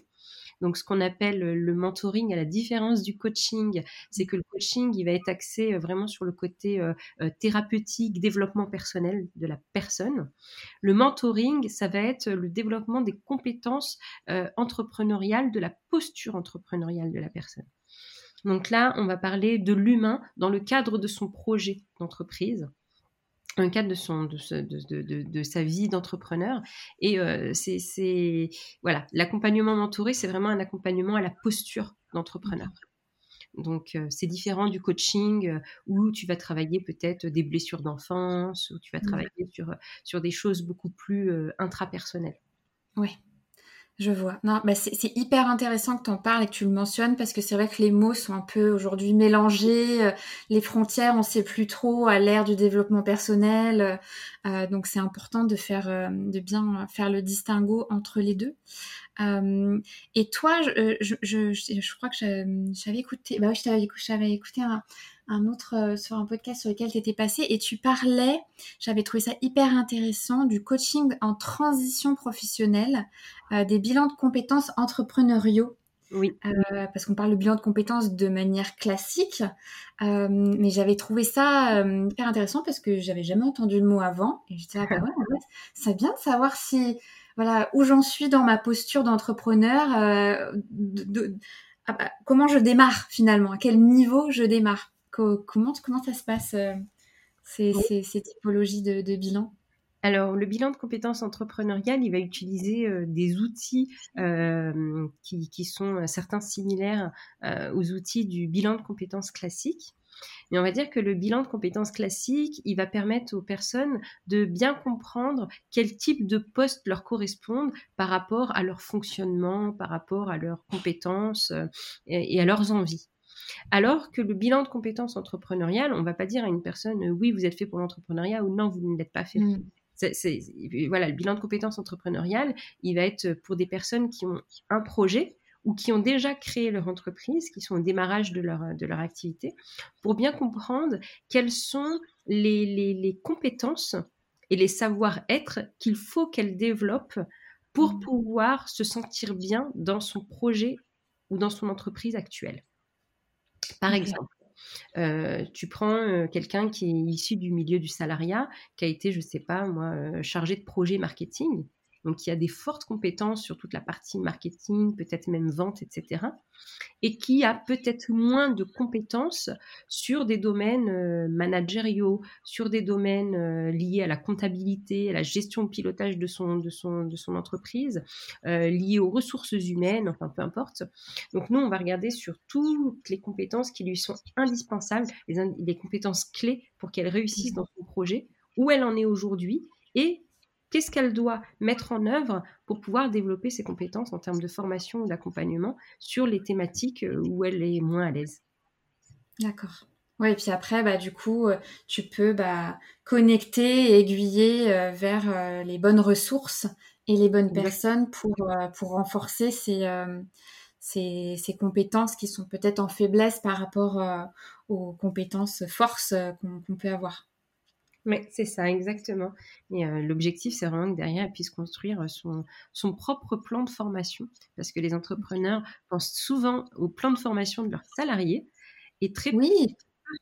Donc, ce qu'on appelle le mentoring, à la différence du coaching, c'est que le coaching, il va être axé euh, vraiment sur le côté euh, euh, thérapeutique, développement personnel de la personne. Le mentoring, ça va être le développement des compétences entrepreneuriales, de la posture entrepreneuriale de la personne. Donc là, on va parler de l'humain dans le cadre de son projet d'entreprise un cadre de, son, de, de, sa vie d'entrepreneur. Et euh, c'est voilà, l'accompagnement mentoré, c'est vraiment un accompagnement à la posture d'entrepreneur. Donc euh, c'est différent du coaching euh, où tu vas travailler peut-être des blessures d'enfance, où tu vas mmh. travailler sur, sur des choses beaucoup plus intrapersonnelles. Oui. Je vois. Non, bah c'est hyper intéressant que tu en parles et que tu le mentionnes parce que c'est vrai que les mots sont un peu aujourd'hui mélangés. Euh, les frontières, on sait plus trop à l'ère du développement personnel. Euh, donc c'est important de faire, euh, de bien faire le distinguo entre les deux. Et toi, je, je, je, je crois que j'avais écouté, bah oui, je t'avais écouté un, un autre euh, sur un podcast sur lequel tu étais passé et tu parlais, j'avais trouvé ça hyper intéressant, du coaching en transition professionnelle, euh, des bilans de compétences entrepreneuriaux. Oui. Euh, parce qu'on parle de bilan de compétences de manière classique, mais j'avais trouvé ça hyper intéressant parce que j'avais jamais entendu le mot avant et j'étais là, bah ouais, en fait, c'est bien de savoir si voilà où j'en suis dans ma posture d'entrepreneur, de, ah bah, comment je démarre finalement, à quel niveau je démarre? Comment, comment ça se passe, euh, ces, typologies de, bilan? Alors, le bilan de compétences entrepreneuriales, il va utiliser euh, des outils euh, qui, sont certains similaires aux outils du bilan de compétences classique. Mais on va dire que le bilan de compétences classique, il va permettre aux personnes de bien comprendre quel type de poste leur correspondent par rapport à leur fonctionnement, par rapport à leurs compétences et à leurs envies. Alors que le bilan de compétences entrepreneuriales, on ne va pas dire à une personne euh, oui, vous êtes fait pour l'entrepreneuriat ou non, vous ne l'êtes pas fait. Mm. voilà, le bilan de compétences entrepreneuriales, il va être pour des personnes qui ont un projet ou qui ont déjà créé leur entreprise, qui sont au démarrage de leur, de leur activité, pour bien comprendre quelles sont les, les, compétences et les savoir-être qu'il faut qu'elles développent pour mm. pouvoir se sentir bien dans son projet ou dans son entreprise actuelle. Par exemple, euh, tu prends euh, quelqu'un qui est issu du milieu du salariat, qui a été, je ne sais pas moi, euh, chargé de projet marketing. Donc qui a des fortes compétences sur toute la partie marketing, peut-être même vente, etc., et qui a peut-être moins de compétences sur des domaines euh, managériaux, sur des domaines euh, liés à la comptabilité, à la gestion, le pilotage de son, de son, de son entreprise, euh, liés aux ressources humaines, enfin peu importe. Donc nous, on va regarder sur toutes les compétences qui lui sont indispensables, les, les compétences clés pour qu'elle réussisse dans son projet, où elle en est aujourd'hui et qu'est-ce qu'elle doit mettre en œuvre pour pouvoir développer ses compétences en termes de formation ou d'accompagnement sur les thématiques euh, où elle est moins à l'aise? D'accord. Oui, et puis après, bah, du coup, euh, tu peux bah, connecter et aiguiller euh, vers les bonnes ressources et les bonnes personnes pour, pour renforcer ces, ces, compétences qui sont peut-être en faiblesse par rapport aux compétences forces qu'on peut avoir. Oui, c'est ça, exactement. Et l'objectif, c'est vraiment que derrière, elle puisse construire son, son propre plan de formation. Parce que les entrepreneurs pensent souvent au plan de formation de leurs salariés et très oui.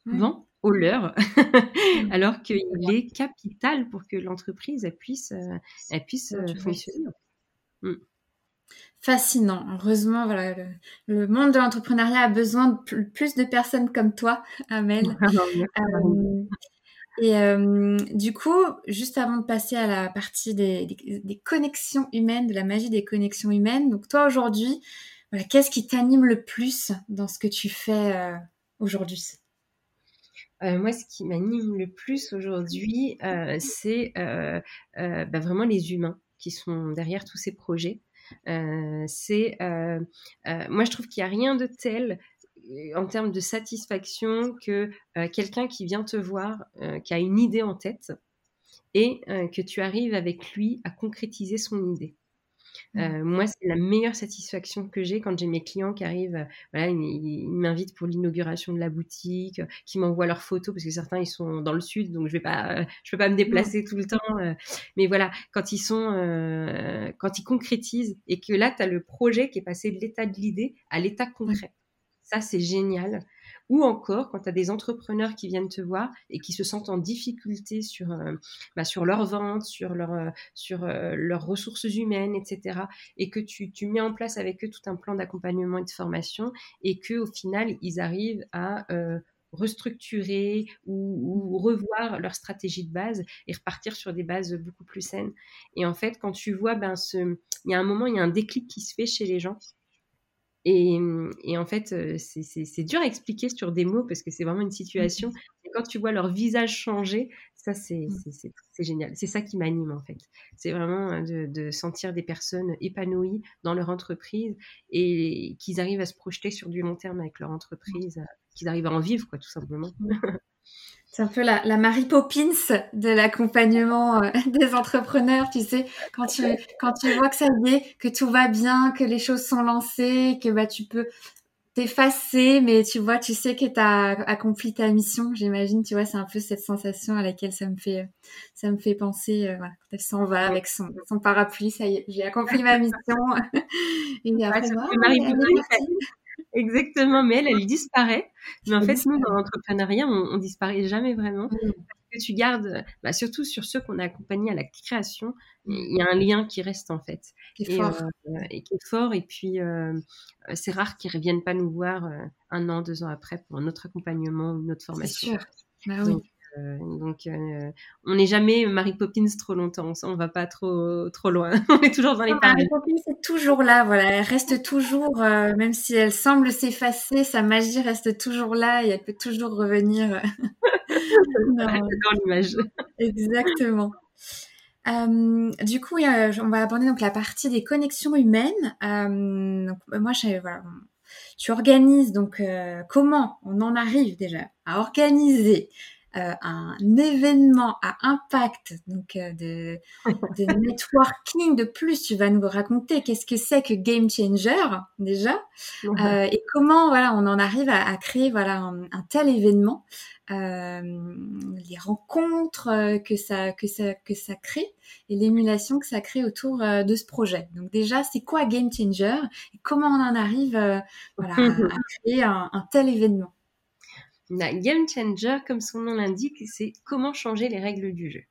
souvent au leur, (laughs) alors qu'il est capital pour que l'entreprise puisse, elle puisse fonctionner. Mmh. Fascinant. Heureusement, voilà, le, monde de l'entrepreneuriat a besoin de plus de personnes comme toi, Amel. (laughs) Et euh, du coup, juste avant de passer à la partie des, connexions humaines, de la magie des connexions humaines, donc toi aujourd'hui, qu'est-ce qui t'anime le plus dans ce que tu fais euh, aujourd'hui? Euh, moi, ce qui m'anime le plus aujourd'hui, c'est bah, vraiment les humains qui sont derrière tous ces projets. c'est, moi, je trouve qu'il n'y a rien de tel en termes de satisfaction que euh, quelqu'un qui vient te voir, euh, qui a une idée en tête, et euh, que tu arrives avec lui à concrétiser son idée. Mmh. moi, c'est la meilleure satisfaction que j'ai quand j'ai mes clients qui arrivent, voilà, ils, m'invitent pour l'inauguration de la boutique, qui m'envoient leurs photos parce que certains ils sont dans le sud, donc je vais pas, je peux pas me déplacer tout le temps. mais voilà, quand ils sont, quand ils concrétisent et que là, tu as le projet qui est passé de l'état de l'idée à l'état concret. C'est génial. Ou encore, quand tu as des entrepreneurs qui viennent te voir et qui se sentent en difficulté sur, euh, bah, sur leur vente, sur, leur, euh, sur euh, leurs ressources humaines, etc. Et que tu, tu, mets en place avec eux tout un plan d'accompagnement et de formation et qu'au final, ils arrivent à restructurer ou, revoir leur stratégie de base et repartir sur des bases beaucoup plus saines. Et en fait, quand tu vois, ben, ce... il y a un moment, il y a un déclic qui se fait chez les gens et, et, en fait, c'est dur à expliquer sur des mots parce que c'est vraiment une situation. Mmh. Et quand tu vois leur visage changer, ça, c'est mmh. génial. C'est ça qui m'anime en fait. C'est vraiment de, de, sentir des personnes épanouies dans leur entreprise et qu'ils arrivent à se projeter sur du long terme avec leur entreprise, qu'ils arrivent à en vivre, quoi, tout simplement. (laughs) C'est un peu la, la Mary Poppins de l'accompagnement euh, (laughs) des entrepreneurs, tu sais, quand tu, quand tu vois que ça y est, que tout va bien, que les choses sont lancées, que bah, tu peux t'effacer, mais tu vois, tu sais que tu as accompli ta mission, j'imagine, tu vois, c'est un peu cette sensation à laquelle ça me fait, ça me fait penser, euh, voilà, elle s'en va avec son, son parapluie, ça y est, j'ai accompli ma mission. (laughs) Et après, Exactement, mais elle, elle disparaît. Mais en fait, nous, dans l'entrepreneuriat, on, on disparaît jamais vraiment. Parce que tu gardes, bah, surtout sur ceux qu'on a accompagnés à la création, il y a un lien qui reste en fait. Qui est et, fort. Euh, et qui est fort. Et puis, euh, c'est rare qu'ils reviennent pas nous voir euh, un an, deux ans après pour un autre accompagnement ou une autre formation. Sûr. Bah oui. Donc, euh, on n'est jamais Mary Poppins trop longtemps. On va pas trop trop loin. (laughs) on est toujours dans les paris. Mary Poppins est toujours là. Voilà, elle reste toujours, euh, même si elle semble s'effacer, sa magie reste toujours là et elle peut toujours revenir. (laughs) dans l'image. Exactement. du coup, on va aborder donc la partie des connexions humaines. donc, moi, je, voilà, tu organises donc comment on en arrive déjà à organiser euh, un événement à impact, donc euh, de, (laughs) de networking de plus. Tu vas nous raconter qu'est-ce que c'est que Game Changer déjà euh, et comment voilà on en arrive à, à créer voilà un, un tel événement, euh, les rencontres euh, que ça que ça que ça crée et l'émulation que ça crée autour de ce projet. Donc déjà c'est quoi Game Changer et comment on en arrive voilà à, (laughs) créer un, un tel événement? La game changer, comme son nom l'indique, c'est comment changer les règles du jeu.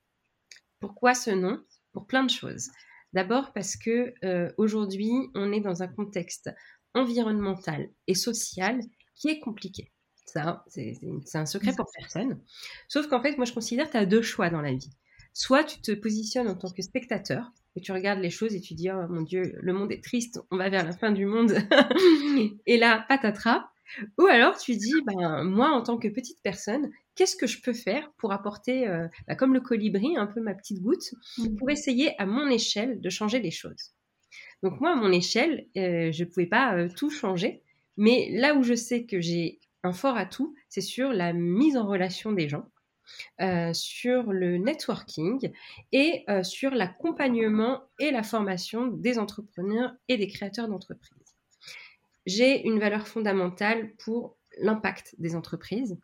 Pourquoi ce nom? Pour plein de choses. D'abord parce que aujourd'hui, on est dans un contexte environnemental et social qui est compliqué. Ça, c'est un secret pour personne. Sauf qu'en fait, moi, je considère que tu as deux choix dans la vie. Soit tu te positionnes en tant que spectateur et tu regardes les choses et tu dis, oh mon Dieu, le monde est triste, on va vers la fin du monde. (laughs) et là, patatras. Ou alors tu dis, ben, moi, en tant que petite personne, qu'est-ce que je peux faire pour apporter, euh, bah, comme le colibri, un peu ma petite goutte, mmh. pour essayer à mon échelle de changer les choses. Donc moi, à mon échelle, euh, je ne pouvais pas euh, tout changer, mais là où je sais que j'ai un fort atout, c'est sur la mise en relation des gens, sur le networking et sur l'accompagnement et la formation des entrepreneurs et des créateurs d'entreprises. J'ai une valeur fondamentale pour l'impact des entreprises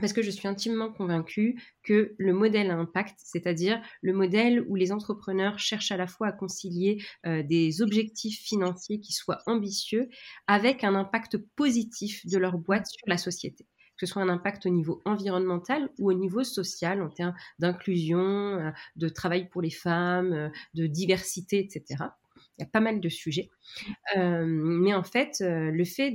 parce que je suis intimement convaincue que le modèle à impact, c'est-à-dire le modèle où les entrepreneurs cherchent à la fois à concilier euh, des objectifs financiers qui soient ambitieux avec un impact positif de leur boîte sur la société. Que ce soit un impact au niveau environnemental ou au niveau social, en termes d'inclusion, euh, de travail pour les femmes, euh, de diversité, etc il y a pas mal de sujets. Euh, mais en fait, euh, le fait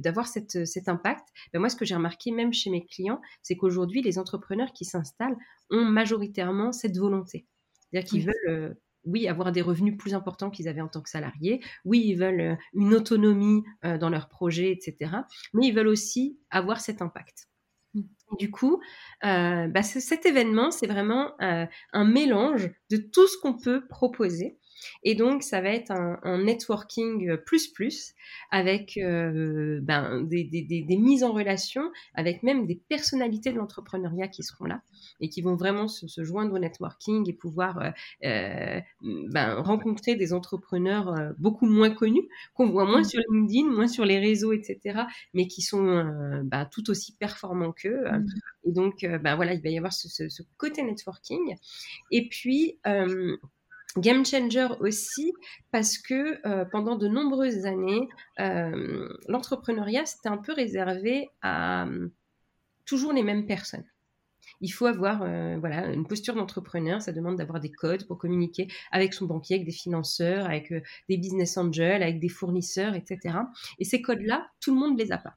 d'avoir cet impact, ben moi, ce que j'ai remarqué même chez mes clients, c'est qu'aujourd'hui, les entrepreneurs qui s'installent ont majoritairement cette volonté. C'est-à-dire qu'ils veulent, euh, oui, avoir des revenus plus importants qu'ils avaient en tant que salariés. Oui, ils veulent une autonomie dans leur projet, etc. Mais ils veulent aussi avoir cet impact. Mmh. du coup, bah, cet événement, c'est vraiment un mélange de tout ce qu'on peut proposer et donc, ça va être un, networking euh, plus plus avec euh, ben, des, mises en relation, avec même des personnalités de l'entrepreneuriat qui seront là et qui vont vraiment se, joindre au networking et pouvoir euh, ben, rencontrer des entrepreneurs beaucoup moins connus, qu'on voit moins mmh. sur LinkedIn, moins sur les réseaux, etc., mais qui sont ben, tout aussi performants qu'eux. Mmh. Et donc, ben, voilà, il va y avoir ce, ce côté networking. Et puis, Game changer aussi parce que euh, pendant de nombreuses années, euh, l'entrepreneuriat c'était un peu réservé à euh, toujours les mêmes personnes. Il faut avoir voilà une posture d'entrepreneur. Ça demande d'avoir des codes pour communiquer avec son banquier, avec des financeurs, avec des business angels, avec des fournisseurs, etc. Et ces codes-là, tout le monde ne les a pas.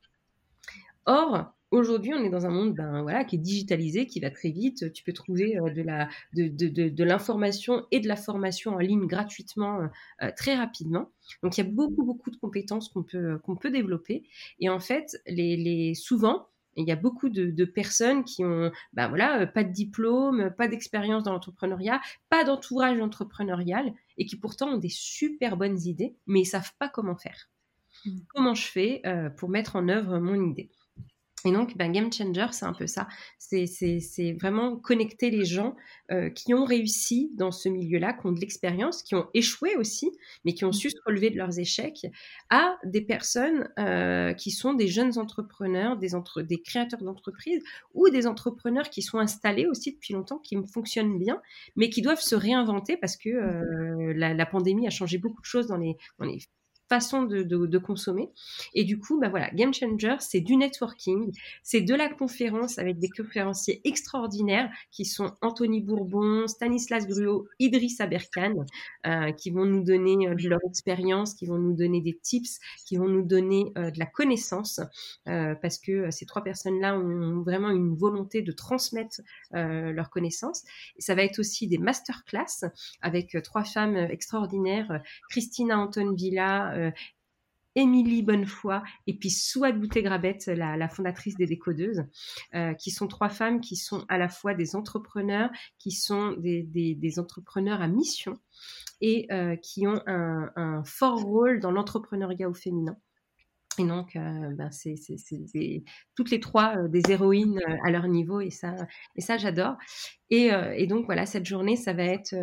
Or, Aujourd'hui, on est dans un monde ben, voilà, qui est digitalisé, qui va très vite. Tu peux trouver euh, de, la, de, de, de, l'information et de la formation en ligne gratuitement euh, euh, très rapidement. Donc, il y a beaucoup, beaucoup de compétences qu'on peut, qu'on peut développer. Et en fait, les, les, souvent, il y a beaucoup de, personnes qui ont ben voilà, pas de diplôme, pas d'expérience dans l'entrepreneuriat, pas d'entourage entrepreneurial et qui pourtant ont des super bonnes idées, mais ils savent pas comment faire. Mmh. Comment je fais pour mettre en œuvre mon idée? Et donc, ben, Game Changer, c'est un peu ça. C'est vraiment connecter les gens euh, qui ont réussi dans ce milieu-là, qui ont de l'expérience, qui ont échoué aussi, mais qui ont su se relever de leurs échecs, à des personnes euh, qui sont des jeunes entrepreneurs, des, entre, des créateurs d'entreprises ou des entrepreneurs qui sont installés aussi depuis longtemps, qui fonctionnent bien, mais qui doivent se réinventer parce que euh, la, la, pandémie a changé beaucoup de choses dans les, dans les façon de, consommer. Et du coup, bah voilà, Game Changer, c'est du networking, c'est de la conférence avec des conférenciers extraordinaires qui sont Anthony Bourbon, Stanislas Gruot, Idriss Aberkan, euh, qui vont nous donner euh, de leur expérience, qui vont nous donner des tips, qui vont nous donner euh, de la connaissance, parce que ces trois personnes-là ont vraiment une volonté de transmettre leurs connaissances. Et ça va être aussi des masterclass avec trois femmes extraordinaires, Christina Anton Villa, euh, Émilie Bonnefoy et puis Souad Bouté-Grabet, la, fondatrice des décodeuses, euh, qui sont trois femmes qui sont à la fois des entrepreneurs, qui sont des, entrepreneurs à mission et euh, qui ont un, fort rôle dans l'entrepreneuriat au féminin. Et donc, ben c'est toutes les trois des héroïnes à leur niveau et ça, et ça j'adore. Et, donc voilà, cette journée, ça va être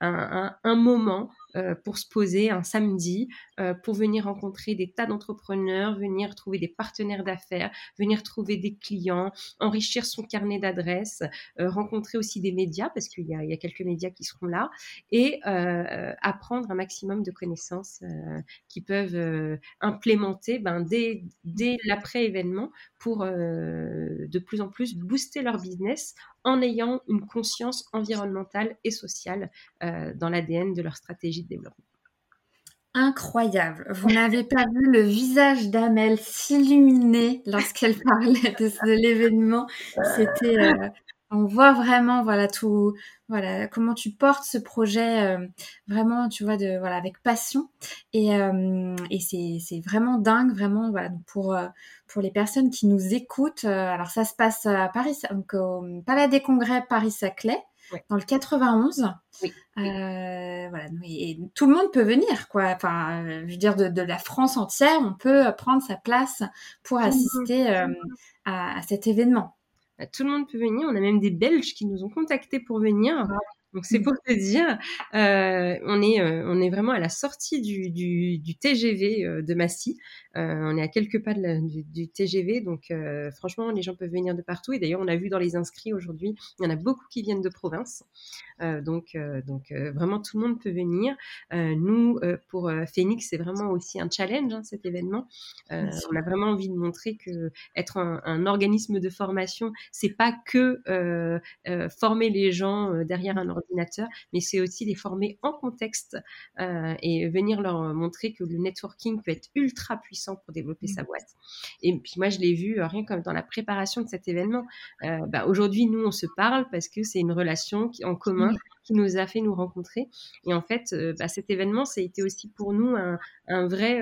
un, moment euh, pour se poser un samedi, euh, pour venir rencontrer des tas d'entrepreneurs, venir trouver des partenaires d'affaires, venir trouver des clients, enrichir son carnet d'adresses, euh, rencontrer aussi des médias, parce qu'il y, a quelques médias qui seront là, et apprendre un maximum de connaissances qui peuvent implémenter ben, dès l'après-événement pour de plus en plus booster leur business en ayant une conscience environnementale et sociale dans l'ADN de leur stratégie de développement incroyable. Vous n'avez pas vu le visage d'Amel s'illuminer lorsqu'elle (laughs) parlait de, l'événement. C'était, euh, on voit vraiment, voilà tout, voilà comment tu portes ce projet, euh, vraiment, tu vois, de voilà avec passion. Et, euh, c'est, vraiment dingue, vraiment, pour pour les personnes qui nous écoutent. alors ça se passe à Paris, donc au Palais des Congrès Dans le 91. Oui. Euh, voilà, et, tout le monde peut venir, quoi. Enfin, je veux dire, de, la France entière, on peut prendre sa place pour assister euh, à, cet événement. Bah, tout le monde peut venir. On a même des Belges qui nous ont contactés pour venir. Donc c'est pour te dire, euh, on est euh, on est vraiment à la sortie du, du, du TGV euh, de Massy. On est à quelques pas de la, du, du, TGV, donc franchement les gens peuvent venir de partout. Et d'ailleurs on a vu dans les inscrits aujourd'hui, il y en a beaucoup qui viennent de province. donc donc vraiment tout le monde peut venir. nous pour Phoenix c'est vraiment aussi un challenge hein, cet événement. on a vraiment envie de montrer que être un, un organisme de formation c'est pas que former les gens derrière un ordinateur, mais c'est aussi les former en contexte euh, et venir leur montrer que le networking peut être ultra puissant pour développer sa boîte. Et puis moi, je l'ai vu euh, rien comme dans la préparation de cet événement. Euh, bah, aujourd'hui, nous, on se parle parce que c'est une relation qui, en commun qui nous a fait nous rencontrer. Et en fait, bah, cet événement, ça a été aussi pour nous un, un vrai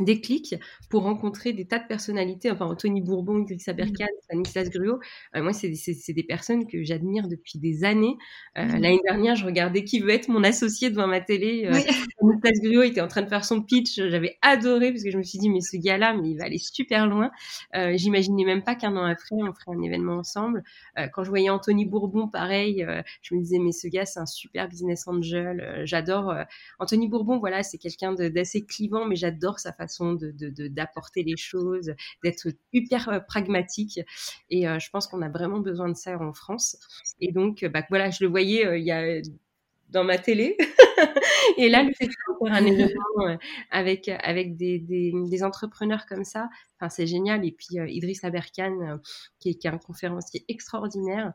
déclic pour rencontrer des tas de personnalités, enfin Anthony Bourbon, Gris Aberkan, mmh. Stanislas Gruot. Euh, moi, c'est des personnes que j'admire depuis des années. Euh, mmh. L'année dernière, je regardais qui veut être mon associé devant ma télé. Euh, (laughs) Stanislas Gruot était en train de faire son pitch. J'avais adoré parce que je me suis dit, mais ce gars-là, mais il va aller super loin. J'imaginais même pas qu'un an après, on ferait un événement ensemble. quand je voyais Anthony Bourbon, pareil, je me disais, mais ce gars, c'est un super business angel. j'adore. Anthony Bourbon, voilà, c'est quelqu'un d'assez clivant, mais j'adore sa façon de d'apporter les choses, d'être hyper euh, pragmatique. Et euh, je pense qu'on a vraiment besoin de ça en France. Et donc, bah, voilà, je le voyais euh, il y a dans ma télé. (laughs) et là, le fait de faire un événement avec, avec des, des, entrepreneurs comme ça, enfin, c'est génial. Et puis, Idriss Aberkan, qui, est, qui, est, un conférencier extraordinaire,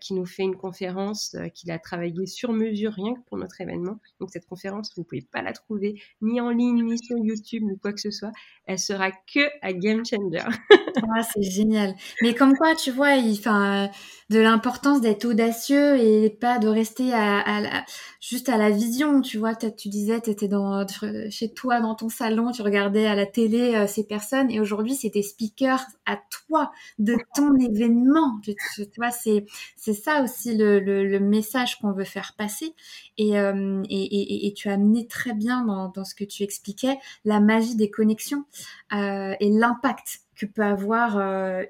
qui nous fait une conférence qu'il a travaillé sur mesure rien que pour notre événement. Donc, cette conférence, vous ne pouvez pas la trouver ni en ligne, ni sur YouTube, ni quoi que ce soit. Elle sera que à Game Changer. (laughs) ah, c'est génial. Mais comme quoi, tu vois, il, de l'importance d'être audacieux et pas de rester à, juste à la vision, tu vois. Tu disais, tu étais chez toi, dans ton salon, tu regardais à la télé euh, ces personnes et aujourd'hui, c'est tes speakers à toi, de ton événement. Tu, vois, c'est, c'est ça aussi le, le, message qu'on veut faire passer. Et, euh, et, et, et, tu as amené très bien dans, dans ce que tu expliquais la magie des connexions euh, et l'impact que peut avoir euh,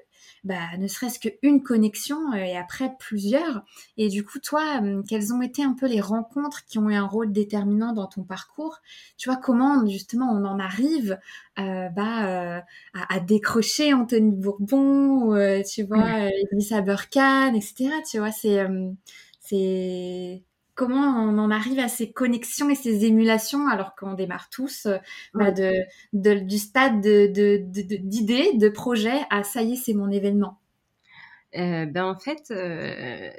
bah, ne serait-ce qu'une connexion euh, et après plusieurs. Et du coup, toi, euh, quelles ont été un peu les rencontres qui ont eu un rôle déterminant dans ton parcours? Tu vois, comment justement on en arrive euh, bah, à, décrocher Anthony Bourbon, tu vois, Elisa Aberkan, etc. Tu vois, c'est... c'est comment on en arrive à ces connexions et ces émulations alors qu'on démarre tous euh, bah, de, du stade d'idées, de, de, projet à ça y est, c'est mon événement. Euh, ben en fait, euh,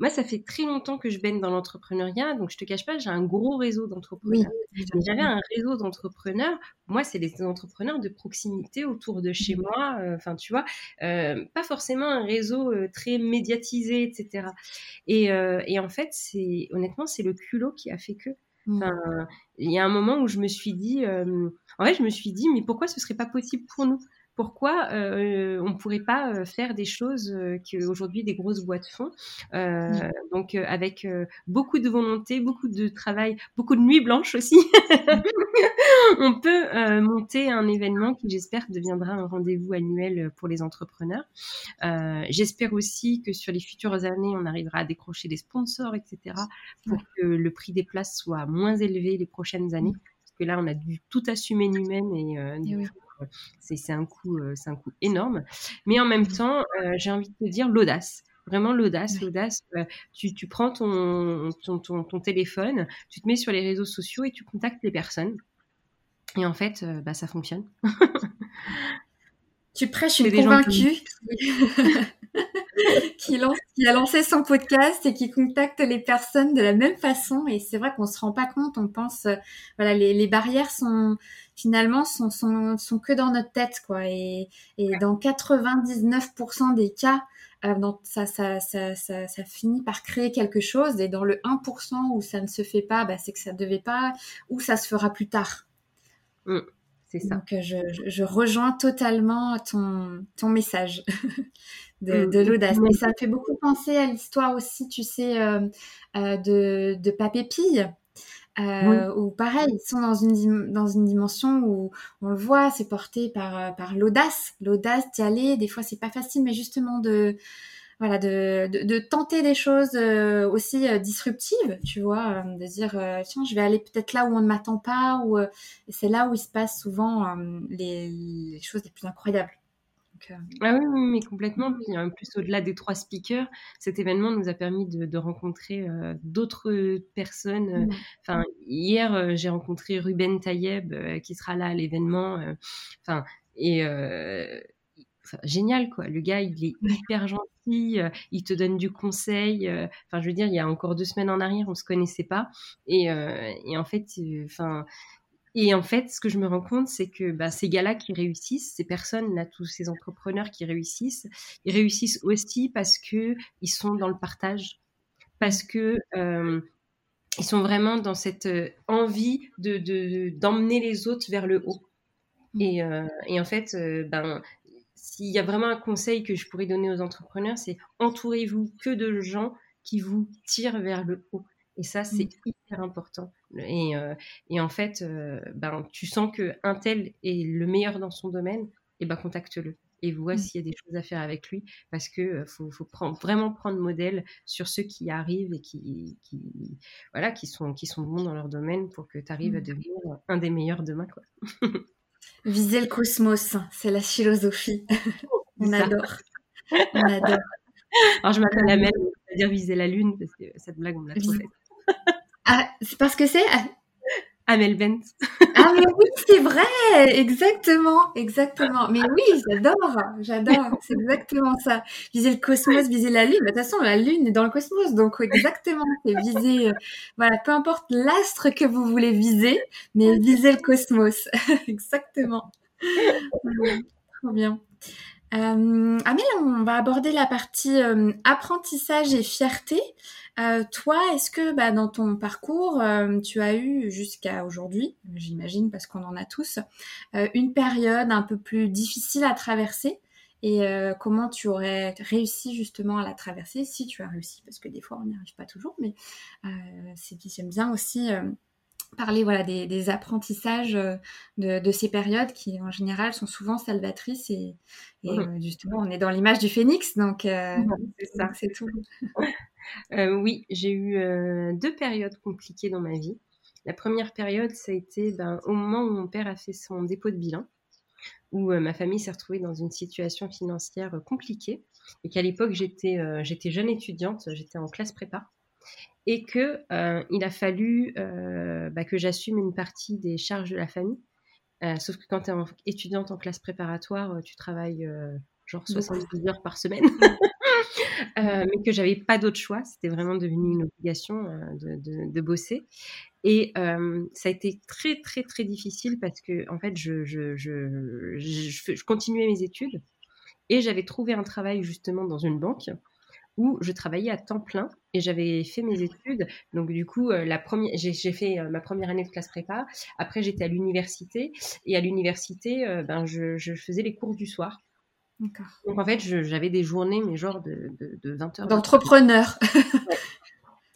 moi, ça fait très longtemps que je baigne dans l'entrepreneuriat, donc je te cache pas, j'ai un gros réseau d'entrepreneurs. j'avais un réseau d'entrepreneurs. Moi, c'est des entrepreneurs de proximité autour de chez moi. Euh, enfin, tu vois, euh, pas forcément un réseau euh, très médiatisé, etc. Et, et en fait, c'est honnêtement, c'est le culot qui a fait que. Mmh. Enfin, il y a un moment où je me suis dit, en fait, je me suis dit, mais pourquoi ce serait pas possible pour nous? Pourquoi euh, on ne pourrait pas euh, faire des choses euh, qu'aujourd'hui des grosses boîtes font mmh. Donc avec beaucoup de volonté, beaucoup de travail, beaucoup de nuits blanches aussi, (laughs) on peut monter un événement qui j'espère deviendra un rendez-vous annuel pour les entrepreneurs. j'espère aussi que sur les futures années, on arrivera à décrocher des sponsors, etc., pour que le prix des places soit moins élevé les prochaines années. Parce que là, on a dû tout assumer nous-mêmes et, et oui c'est un coup, euh, c'est un coup énorme. Mais en même mmh. temps, euh, j'ai envie de te dire l'audace vraiment l'audace, l'audace. Euh, tu, tu, prends ton ton, ton, téléphone, tu te mets sur les réseaux sociaux et tu contactes les personnes. Et en fait, bah, ça fonctionne. tu prêches une convaincue. (laughs) qui, lance, qui a lancé son podcast et qui contacte les personnes de la même façon. Et c'est vrai qu'on se rend pas compte. On pense, euh, voilà, les, les barrières sont finalement sont, sont, sont que dans notre tête, quoi. Et, et dans 99% des cas, euh, donc ça, ça, ça, ça, ça finit par créer quelque chose. Et dans le 1% où ça ne se fait pas, bah, c'est que ça ne devait pas, ou ça se fera plus tard. Mm, c'est ça. Donc je, je, rejoins totalement ton, ton message (laughs) de, mm. de l'audace. Mais ça me fait beaucoup penser à l'histoire aussi, tu sais, euh, euh, de, de Papé Pille. Euh, Ou pareil, ils sont dans une, dans une dimension où on le voit, c'est porté par, euh, par l'audace, l'audace d'y aller. Des fois, c'est pas facile, mais justement de, voilà, de, de, de tenter des choses euh, aussi euh, disruptives, tu vois, de dire tiens, je vais aller peut-être là où on ne m'attend pas, ou c'est là où il se passe souvent les, les choses les plus incroyables. Euh, ah oui, mais complètement. Puis en plus, au-delà des trois speakers, cet événement nous a permis de, rencontrer euh, d'autres personnes. Euh, mmh. Enfin, hier, j'ai rencontré Ruben Tayeb qui sera là à l'événement. Enfin, et génial quoi. Le gars, il est hyper gentil, il te donne du conseil. Enfin, je veux dire, il y a encore deux semaines en arrière, on se connaissait pas. Et, et en fait, enfin et en fait, ce que je me rends compte, c'est que bah, ces gars-là qui réussissent, ces personnes-là, tous ces entrepreneurs qui réussissent, ils réussissent aussi parce que ils sont dans le partage, parce que euh, ils sont vraiment dans cette euh, envie de d'emmener les autres vers le haut. Mmh. Et, euh, et en fait, ben s'il y a vraiment un conseil que je pourrais donner aux entrepreneurs, c'est entourez-vous que de gens qui vous tirent vers le haut. Et ça, c'est mmh. hyper important. Et, euh, et en fait, euh, ben, tu sens qu'un tel est le meilleur dans son domaine, et ben contacte-le. Et vois mmh. s'il y a des choses à faire avec lui, parce que euh, faut, faut prendre, vraiment prendre modèle sur ceux qui arrivent et qui, qui, voilà, qui, sont, qui sont bons dans leur domaine pour que tu arrives à mmh. devenir un des meilleurs demain. Quoi. (laughs) Viser le cosmos, c'est la philosophie. (laughs) On adore. On adore. Alors je m'appelle Amel, on va dire viser la lune, parce que cette blague, on l'a trop faite. Ah, c'est parce que c'est Amel Bent. ah mais oui, c'est vrai, exactement, exactement. Mais oui, j'adore, j'adore, (laughs) c'est exactement ça. Viser le cosmos, viser la lune. De toute façon, la lune est dans le cosmos, donc exactement, c'est viser, euh, voilà, peu importe l'astre que vous voulez viser, mais viser le cosmos, (laughs) exactement. trop bien. Euh, Amel, on va aborder la partie euh, apprentissage et fierté. Euh, toi, est-ce que bah, dans ton parcours, euh, tu as eu jusqu'à aujourd'hui, j'imagine parce qu'on en a tous, euh, une période un peu plus difficile à traverser? Et comment tu aurais réussi justement à la traverser si tu as réussi? Parce que des fois on n'y arrive pas toujours, mais j'aime bien aussi parler voilà des, apprentissages de, ces périodes qui en général sont souvent salvatrices et, justement on est dans l'image du phénix donc c'est ça. c'est tout. (laughs) Euh, oui, j'ai eu euh, deux périodes compliquées dans ma vie. La première période, ça a été ben, au moment où mon père a fait son dépôt de bilan, où euh, ma famille s'est retrouvée dans une situation financière compliquée, et qu'à l'époque, j'étais j'étais jeune étudiante, j'étais en classe prépa, et que il a fallu bah, que j'assume une partie des charges de la famille. sauf que quand tu es étudiante en classe préparatoire, tu travailles genre 72 heures par semaine. (laughs) Euh, mais que j'avais pas d'autre choix. C'était vraiment devenu une obligation euh, de, de, bosser. Et euh, ça a été très, très, très difficile parce que, en fait, je, je, je, je continuais mes études et j'avais trouvé un travail justement dans une banque où je travaillais à temps plein et j'avais fait mes études. Donc du coup, la première, j'ai, fait ma première année de classe prépa. Après, j'étais à l'université et à l'université, ben, je, je, faisais les cours du soir. Donc en fait, j'avais des journées, mais genre de, de, 20 heures. D'entrepreneur. (laughs)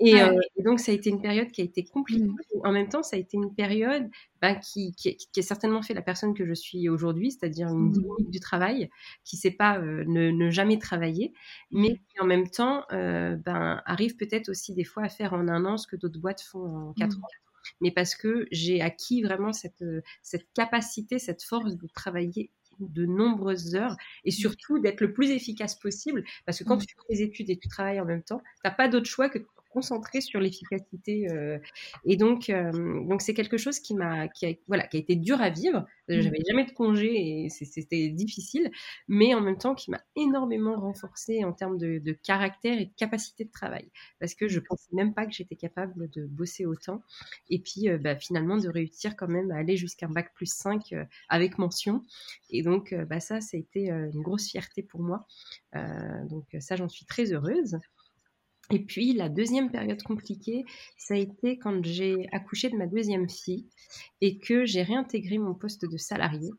Euh, et, donc, ça a été une période qui a été compliquée. Mm. En même temps, ça a été une période bah, qui, qui, a certainement fait la personne que je suis aujourd'hui, c'est-à-dire une mm. dynamique du travail, qui ne sait pas euh, ne, jamais travailler, mais mm. qui en même temps euh, ben, arrive peut-être aussi des fois à faire en un an ce que d'autres boîtes font en quatre ans mais parce que j'ai acquis vraiment cette, cette capacité, cette force de travailler de nombreuses heures et mmh. surtout d'être le plus efficace possible parce que quand mmh. tu fais tes études et tu travailles en même temps, tu n'as pas d'autre choix que de concentrée sur l'efficacité. et donc, donc c'est quelque chose qui m'a, qui a, voilà, qui a été dur à vivre. Mmh. J'avais jamais de congé et c'était difficile, mais en même temps qui m'a énormément renforcée en termes de, de, caractère et de capacité de travail, parce que je pensais même pas que j'étais capable de bosser autant. Et puis, bah, finalement, de réussir quand même à aller jusqu'à un bac plus 5 avec mention. Et donc, bah, ça, ça a été une grosse fierté pour moi. donc ça, j'en suis très heureuse. Et puis la deuxième période compliquée, ça a été quand j'ai accouché de ma deuxième fille et que j'ai réintégré mon poste de salarié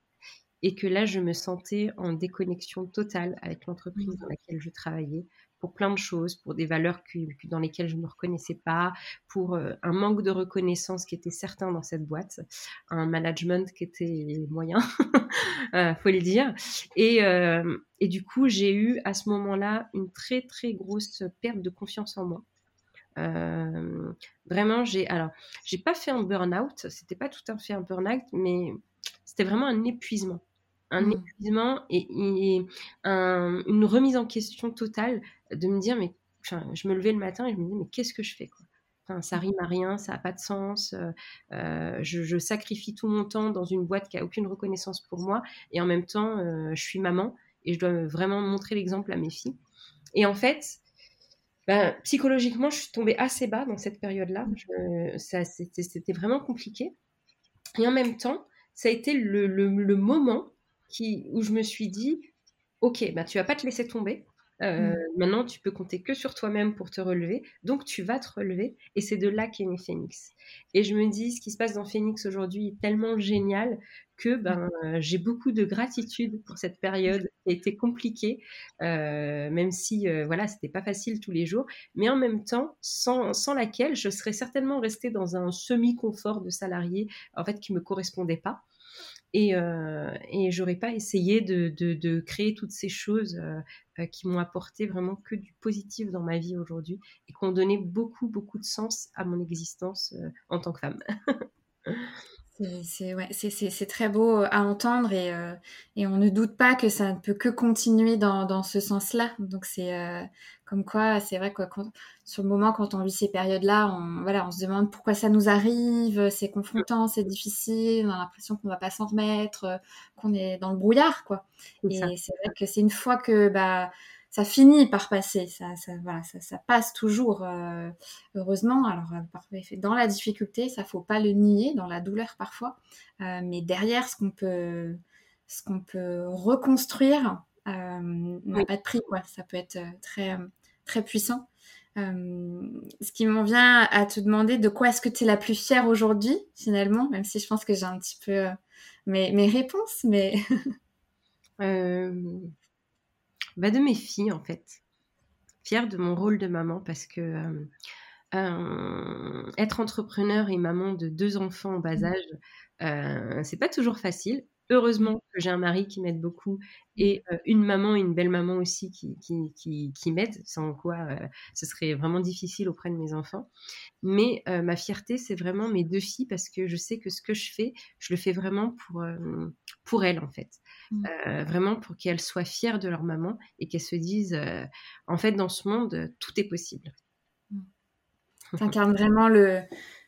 et que là je me sentais en déconnexion totale avec l'entreprise dans laquelle je travaillais pour plein de choses, pour des valeurs dans lesquelles je ne me reconnaissais pas, pour euh, un manque de reconnaissance qui était certain dans cette boîte, un management qui était moyen, (laughs) euh, faut le dire. Et, euh, et du coup, j'ai eu à ce moment-là une très très grosse perte de confiance en moi. vraiment, j'ai alors, j'ai pas fait un burn-out, c'était pas tout à fait un burn-out, mais c'était vraiment un épuisement un mmh. épuisement et, une remise en question totale de me dire, mais je me levais le matin et je me disais, mais qu'est-ce que je fais quoi? Enfin, ça rime à rien, ça n'a pas de sens. Euh, euh, je, sacrifie tout mon temps dans une boîte qui a aucune reconnaissance pour moi, et en même temps, euh, je suis maman et je dois vraiment montrer l'exemple à mes filles. Et en fait, ben, psychologiquement, je suis tombée assez bas dans cette période-là. C'était vraiment compliqué. Et en même temps, ça a été le, le moment qui, où je me suis dit, ok, bah, tu vas pas te laisser tomber. Euh, mm. Maintenant, tu peux compter que sur toi-même pour te relever. Donc, tu vas te relever. Et c'est de là qu'est né Phoenix. Et je me dis, ce qui se passe dans Phoenix aujourd'hui est tellement génial que ben, euh, j'ai beaucoup de gratitude pour cette période qui a été compliquée, euh, même si voilà, c'était pas facile tous les jours. Mais en même temps, sans, sans laquelle je serais certainement restée dans un semi-confort de salarié, en fait, qui me correspondait pas et, euh, et j'aurais pas essayé de, créer toutes ces choses euh, euh, qui m'ont apporté vraiment que du positif dans ma vie aujourd'hui et qui ont donné beaucoup beaucoup de sens à mon existence euh, en tant que femme. (laughs) C'est ouais, très beau à entendre et, et, on ne doute pas que ça ne peut que continuer dans, dans ce sens-là. Donc c'est comme quoi, c'est vrai que sur le moment, quand on vit ces périodes-là, on, voilà, on se demande pourquoi ça nous arrive, c'est confrontant, c'est difficile, on a l'impression qu'on va pas s'en remettre, qu'on est dans le brouillard, quoi. Et c'est vrai que c'est une fois que bah, ça finit par passer, ça, ça, voilà, ça, ça passe toujours, euh, heureusement. Alors, euh, dans la difficulté, ça faut pas le nier, dans la douleur parfois, euh, mais derrière, ce qu'on peut, ce qu'on peut reconstruire n'a pas de prix, quoi. Ça peut être très très puissant. Euh, ce qui m'en vient à te demander de quoi est-ce que tu es la plus fière aujourd'hui, finalement, même si je pense que j'ai un petit peu euh, mes, mes, réponses, mais... euh, bah de mes filles, en fait. Fière de mon rôle de maman parce que euh, être entrepreneur et maman de deux enfants en bas mmh. âge, c'est pas toujours facile. Heureusement que j'ai un mari qui m'aide beaucoup et euh, une maman, une belle maman aussi qui, qui, qui, m'aide, sans quoi euh, ce serait vraiment difficile auprès de mes enfants. Mais euh, ma fierté, c'est vraiment mes deux filles parce que je sais que ce que je fais, je le fais vraiment pour, pour elles en fait. Mmh. vraiment pour qu'elles soient fières de leur maman et qu'elles se disent, en fait, dans ce monde, tout est possible. Mmh. Tu incarnes vraiment le,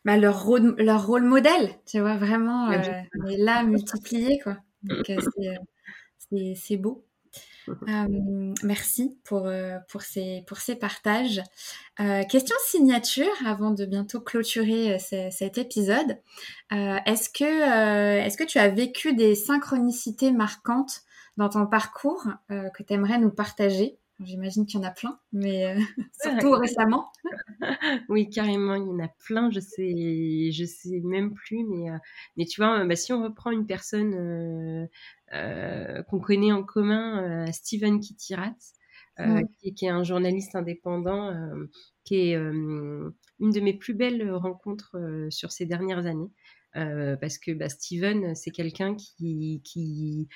bah, leur, rôle, leur rôle modèle, tu vois, vraiment, euh, mais là, multiplié, quoi. Donc, euh, euh, c'est beau. (laughs) merci pour, pour, ces, pour ces partages. question signature avant de bientôt clôturer cet épisode. Est-ce que, est-ce que tu as vécu des synchronicités marquantes dans ton parcours que tu aimerais nous partager? J'imagine qu'il y en a plein, mais euh, (laughs) surtout récemment. (laughs) oui, carrément, il y en a plein. Je sais, je sais même plus, mais euh, mais tu vois, bah, si on reprend une personne euh, qu'on connaît en commun, Steven Kittirat, qui, qui, est un journaliste indépendant, qui est une de mes plus belles rencontres sur ces dernières années, parce que bah, Steven, c'est quelqu'un qui, qui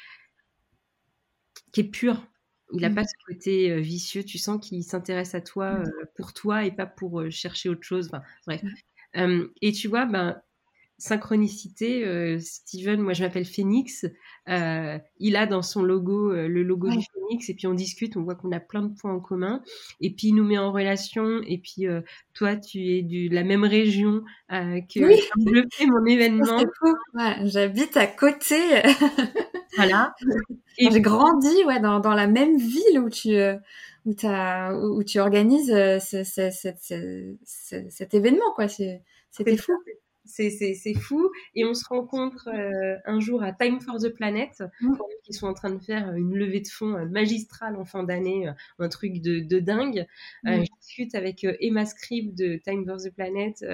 qui est pur il n'a mmh. pas ce côté vicieux. Tu sens qu'il s'intéresse à toi mmh. pour toi et pas pour chercher autre chose. bref. Mmh. et tu vois, ben, synchronicité, euh, Steven, moi je m'appelle Phoenix, euh, il a dans son logo euh, le logo du Phoenix et puis on discute, on voit qu'on a plein de points en commun et puis il nous met en relation et puis toi tu es de la même région que oui. je fais mon (laughs) événement. Ouais, J'habite à côté. (laughs) voilà. (laughs) Et j'ai grandi ouais, dans, dans la même ville où tu où, as, où tu organises cet événement quoi. C'était fou c'est fou. Et on se rencontre euh, un jour à Time for the Planet, mmh. qui sont en train de faire une levée de fonds euh, magistrale en fin d'année, euh, un truc de, dingue. Mmh. je discute avec Emma Scribe de Time for the Planet.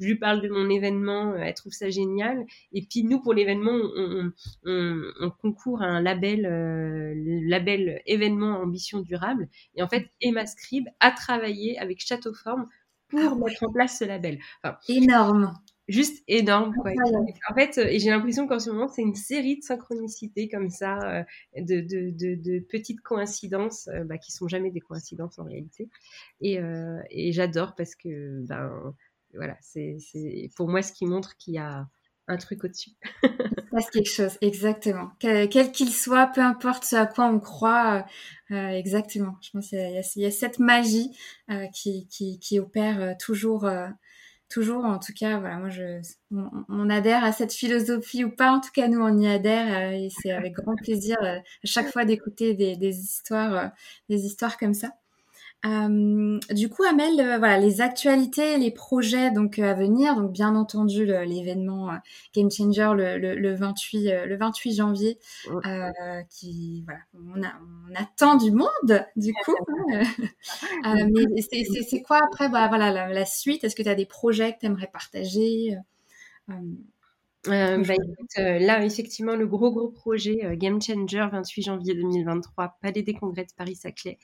je lui parle de mon événement, elle trouve ça génial. Et puis nous, pour l'événement, on, on, concourt à un label, label événement ambition durable. Et en fait, Emma Scribe a travaillé avec Château Forme pour ah mettre en place ce label. Énorme juste énorme. Quoi. En fait, et j'ai l'impression qu'en ce moment, c'est une série de synchronicités comme ça, euh, de, de, de, de, petites coïncidences euh, bah, qui sont jamais des coïncidences en réalité. Et, euh, et j'adore parce que, ben, voilà, c'est pour moi ce qui montre qu'il y a un truc au-dessus. (laughs) passe quelque chose, exactement. Quel qu'il soit, peu importe ce à quoi on croit, euh, exactement. Je pense qu'il y, y, a cette magie euh, qui, qui, qui, opère toujours toujours, en tout cas, voilà, moi, je, on, adhère à cette philosophie ou pas. En tout cas, nous, on y adhère euh, et c'est avec grand plaisir euh, à chaque fois d'écouter des, histoires, euh, des histoires comme ça. Euh, du coup, Amel, euh, voilà, les actualités, les projets donc euh, à venir. Donc, bien entendu, l'événement Game Changer le, le, le, 28 le 28 janvier, qui voilà, on, a, on, attend du monde du (laughs) coup. Hein. mais c'est quoi après, bah, voilà, la, la suite Est-ce que tu as des projets que tu aimerais partager? Euh, bah, euh, là, effectivement, le gros gros projet euh, Game Changer, 28 janvier 2023, Palais des Congrès de Paris-Saclay,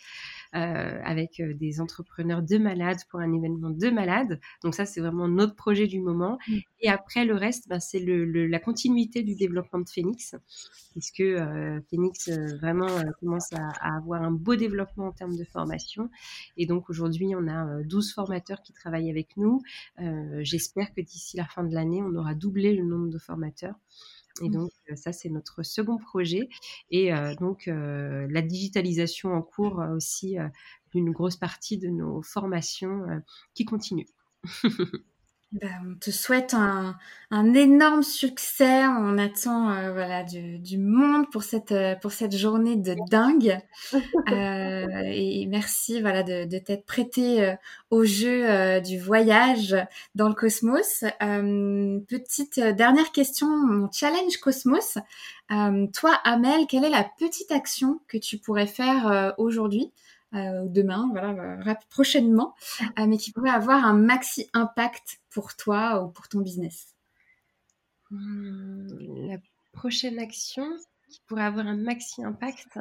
avec des entrepreneurs de malades pour un événement de malades. Donc ça, c'est vraiment notre projet du moment. Mmh. Et après, le reste, ben, c'est le, la continuité du développement de Phoenix, puisque Phoenix vraiment commence à, à, avoir un beau développement en termes de formation. Et donc aujourd'hui, on a 12 formateurs qui travaillent avec nous. J'espère que d'ici la fin de l'année, on aura doublé le nombre de formateurs. Et mmh. donc, euh, ça, c'est notre second projet. Et euh, donc, euh, la digitalisation en cours aussi d'une grosse partie de nos formations qui continue. (laughs) Ben, on te souhaite un, un, énorme succès. On attend euh, voilà du, du, monde pour cette euh, pour cette journée de dingue. Euh, (laughs) et merci voilà de, de t'être prêté euh, au jeu du voyage dans le cosmos. petite dernière question, mon challenge cosmos. toi, Amel, quelle est la petite action que tu pourrais faire aujourd'hui? Euh, demain, voilà, euh, prochainement, euh, mais qui pourrait avoir un maxi impact pour toi ou pour ton business hmm, La prochaine action qui pourrait avoir un maxi impact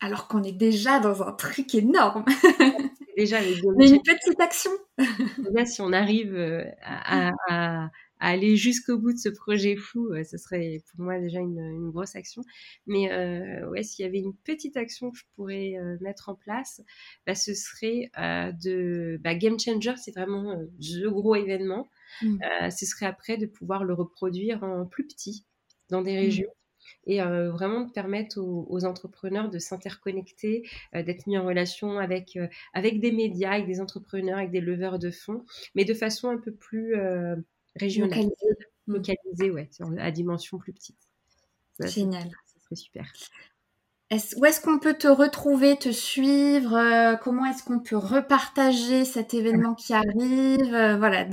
Alors qu'on est déjà dans un truc énorme. déjà (laughs) une petite action. déjà, si on arrive à, aller jusqu'au bout de ce projet fou, euh, ce serait pour moi déjà une, grosse action. Mais euh, ouais, s'il y avait une petite action que je pourrais euh, mettre en place, bah, ce serait de bah, Game Changer, c'est vraiment le gros événement. Mmh. ce serait après de pouvoir le reproduire en plus petit dans des mmh. régions. et vraiment de permettre aux, entrepreneurs de s'interconnecter, d'être mis en relation avec, avec des médias, avec des entrepreneurs, avec des leveurs de fonds, mais de façon un peu plus régional. Localisé. ouais, à dimension plus petite. Génial. Ça serait super. Où est-ce qu'on peut te retrouver, te suivre euh, Comment est-ce qu'on peut repartager cet événement qui arrive euh, Voilà,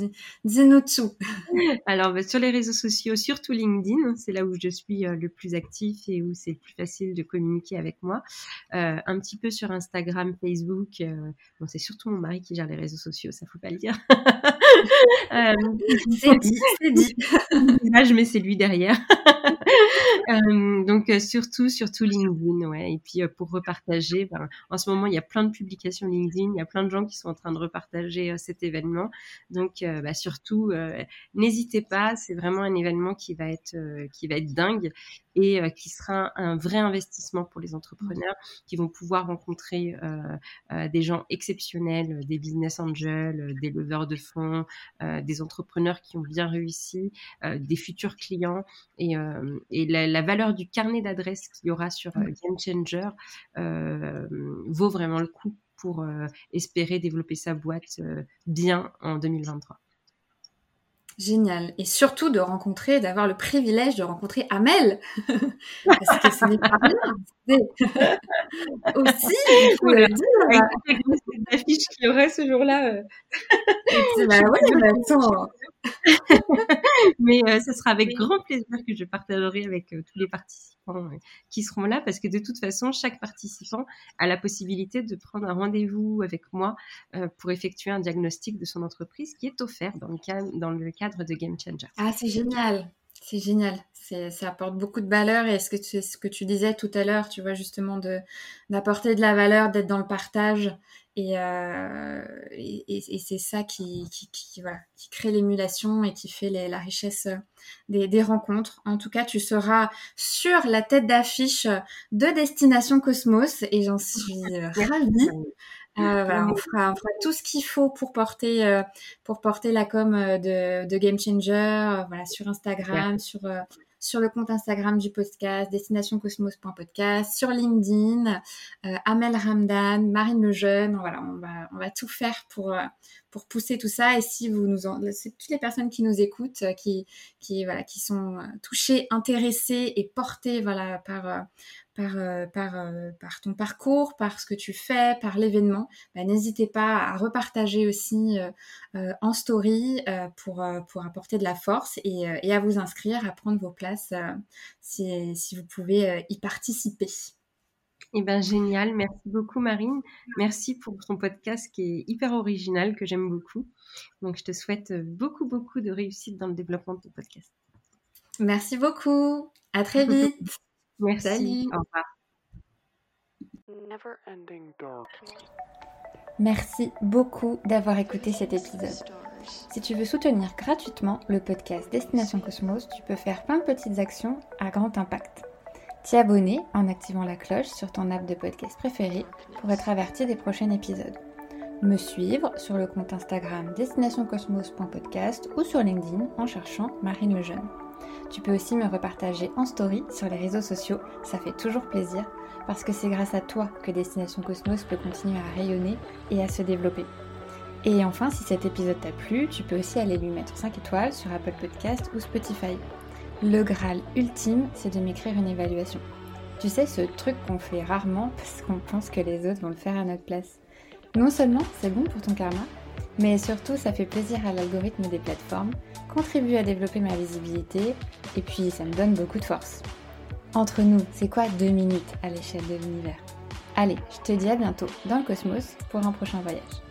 dis-nous tout. (laughs) Alors, bah, sur les réseaux sociaux, surtout LinkedIn, c'est là où je suis euh, le plus actif et où c'est le plus facile de communiquer avec moi. un petit peu sur Instagram, Facebook. bon, c'est surtout mon mari qui gère les réseaux sociaux, ça faut pas le dire. (laughs) c'est dit, c'est dit. Là, je mets c'est lui derrière. (laughs) (laughs) Euh, donc surtout, surtout LinkedIn, ouais. Et puis pour repartager, ben, en ce moment il y a plein de publications LinkedIn, il y a plein de gens qui sont en train de repartager cet événement. Donc bah, surtout, n'hésitez pas, c'est vraiment un événement qui va être qui va être dingue et qui sera un vrai investissement pour les entrepreneurs qui vont pouvoir rencontrer des gens exceptionnels, des business angels, des leveurs de fonds, des entrepreneurs qui ont bien réussi, des futurs clients et, et la, valeur du carnet d'adresses qu'il y aura sur Game Changer vaut vraiment le coup pour espérer développer sa boîte bien en 2023. Génial. Et surtout de rencontrer, d'avoir le privilège de rencontrer Amel. (laughs) Parce que ce n'est pas rien. (laughs) Aussi, il faut le dire. Avec l'affiche qu'il y aurait ce jour-là. Euh. bah ouais, mais attends. (laughs) mais euh, ce sera avec grand plaisir que je partagerai avec euh, tous les participants euh, qui seront là parce que de toute façon, chaque participant a la possibilité de prendre un rendez-vous avec moi pour effectuer un diagnostic de son entreprise qui est offert dans le, cadre, dans le cadre de Game Changer. Ah, c'est génial. C'est génial. Ça apporte beaucoup de valeur et ce que tu, ce que tu disais tout à l'heure, tu vois, justement, d'apporter de la valeur, d'être dans le partage euh, et, et, c'est ça qui, qui, qui, voilà, qui crée l'émulation et qui fait la richesse des, des, rencontres. En tout cas, tu seras sur la tête d'affiche de Destination Cosmos et j'en suis (laughs) ravie. Euh, voilà, on, fera, on, fera, tout ce qu'il faut pour porter, euh, pour porter la com de, de Game Changer, voilà, sur Instagram, sur sur le compte Instagram du podcast, destinationcosmos.podcast, sur LinkedIn, euh, Amel Ramdan, Marine Lejeune. Voilà, on va, on va tout faire pour, euh, pour pousser tout ça. Et si vous nous en, c'est toutes les personnes qui nous écoutent, euh, qui, qui, voilà, qui sont touchées, intéressées et portées, voilà, par, par, euh, par, euh, par, ton parcours, par ce que tu fais, par l'événement, bah, n'hésitez pas à repartager aussi euh, en story pour, pour apporter de la force et, et, à vous inscrire, à prendre vos places si, si, vous pouvez y participer. Eh ben génial, merci beaucoup Marine. Merci pour ton podcast qui est hyper original, que j'aime beaucoup. Donc je te souhaite beaucoup, beaucoup de réussite dans le développement de ton podcast. Merci beaucoup. À très vite. (laughs) Merci. Au revoir. Merci beaucoup d'avoir écouté cet épisode. Si tu veux soutenir gratuitement le podcast Destination Cosmos, tu peux faire plein de petites actions à grand impact. T'y abonner en activant la cloche sur ton app de podcast préféré pour être averti des prochains épisodes. Me suivre sur le compte Instagram destinationcosmos.podcast ou sur LinkedIn en cherchant Marine Lejeune. Tu peux aussi me repartager en story sur les réseaux sociaux, ça fait toujours plaisir parce que c'est grâce à toi que Destination Cosmos peut continuer à rayonner et à se développer. Et enfin, si cet épisode t'a plu, tu peux aussi aller lui mettre 5 étoiles sur Apple Podcast ou Spotify. Le Graal ultime, c'est de m'écrire une évaluation. Tu sais, ce truc qu'on fait rarement (laughs) parce qu'on pense que les autres vont le faire à notre place. Non seulement c'est bon pour ton karma, mais surtout ça fait plaisir à l'algorithme des plateformes, contribue à développer ma visibilité et puis ça me donne beaucoup de force. Entre nous, c'est quoi deux minutes à l'échelle de l'univers? Allez, je te dis à bientôt dans le cosmos pour un prochain voyage.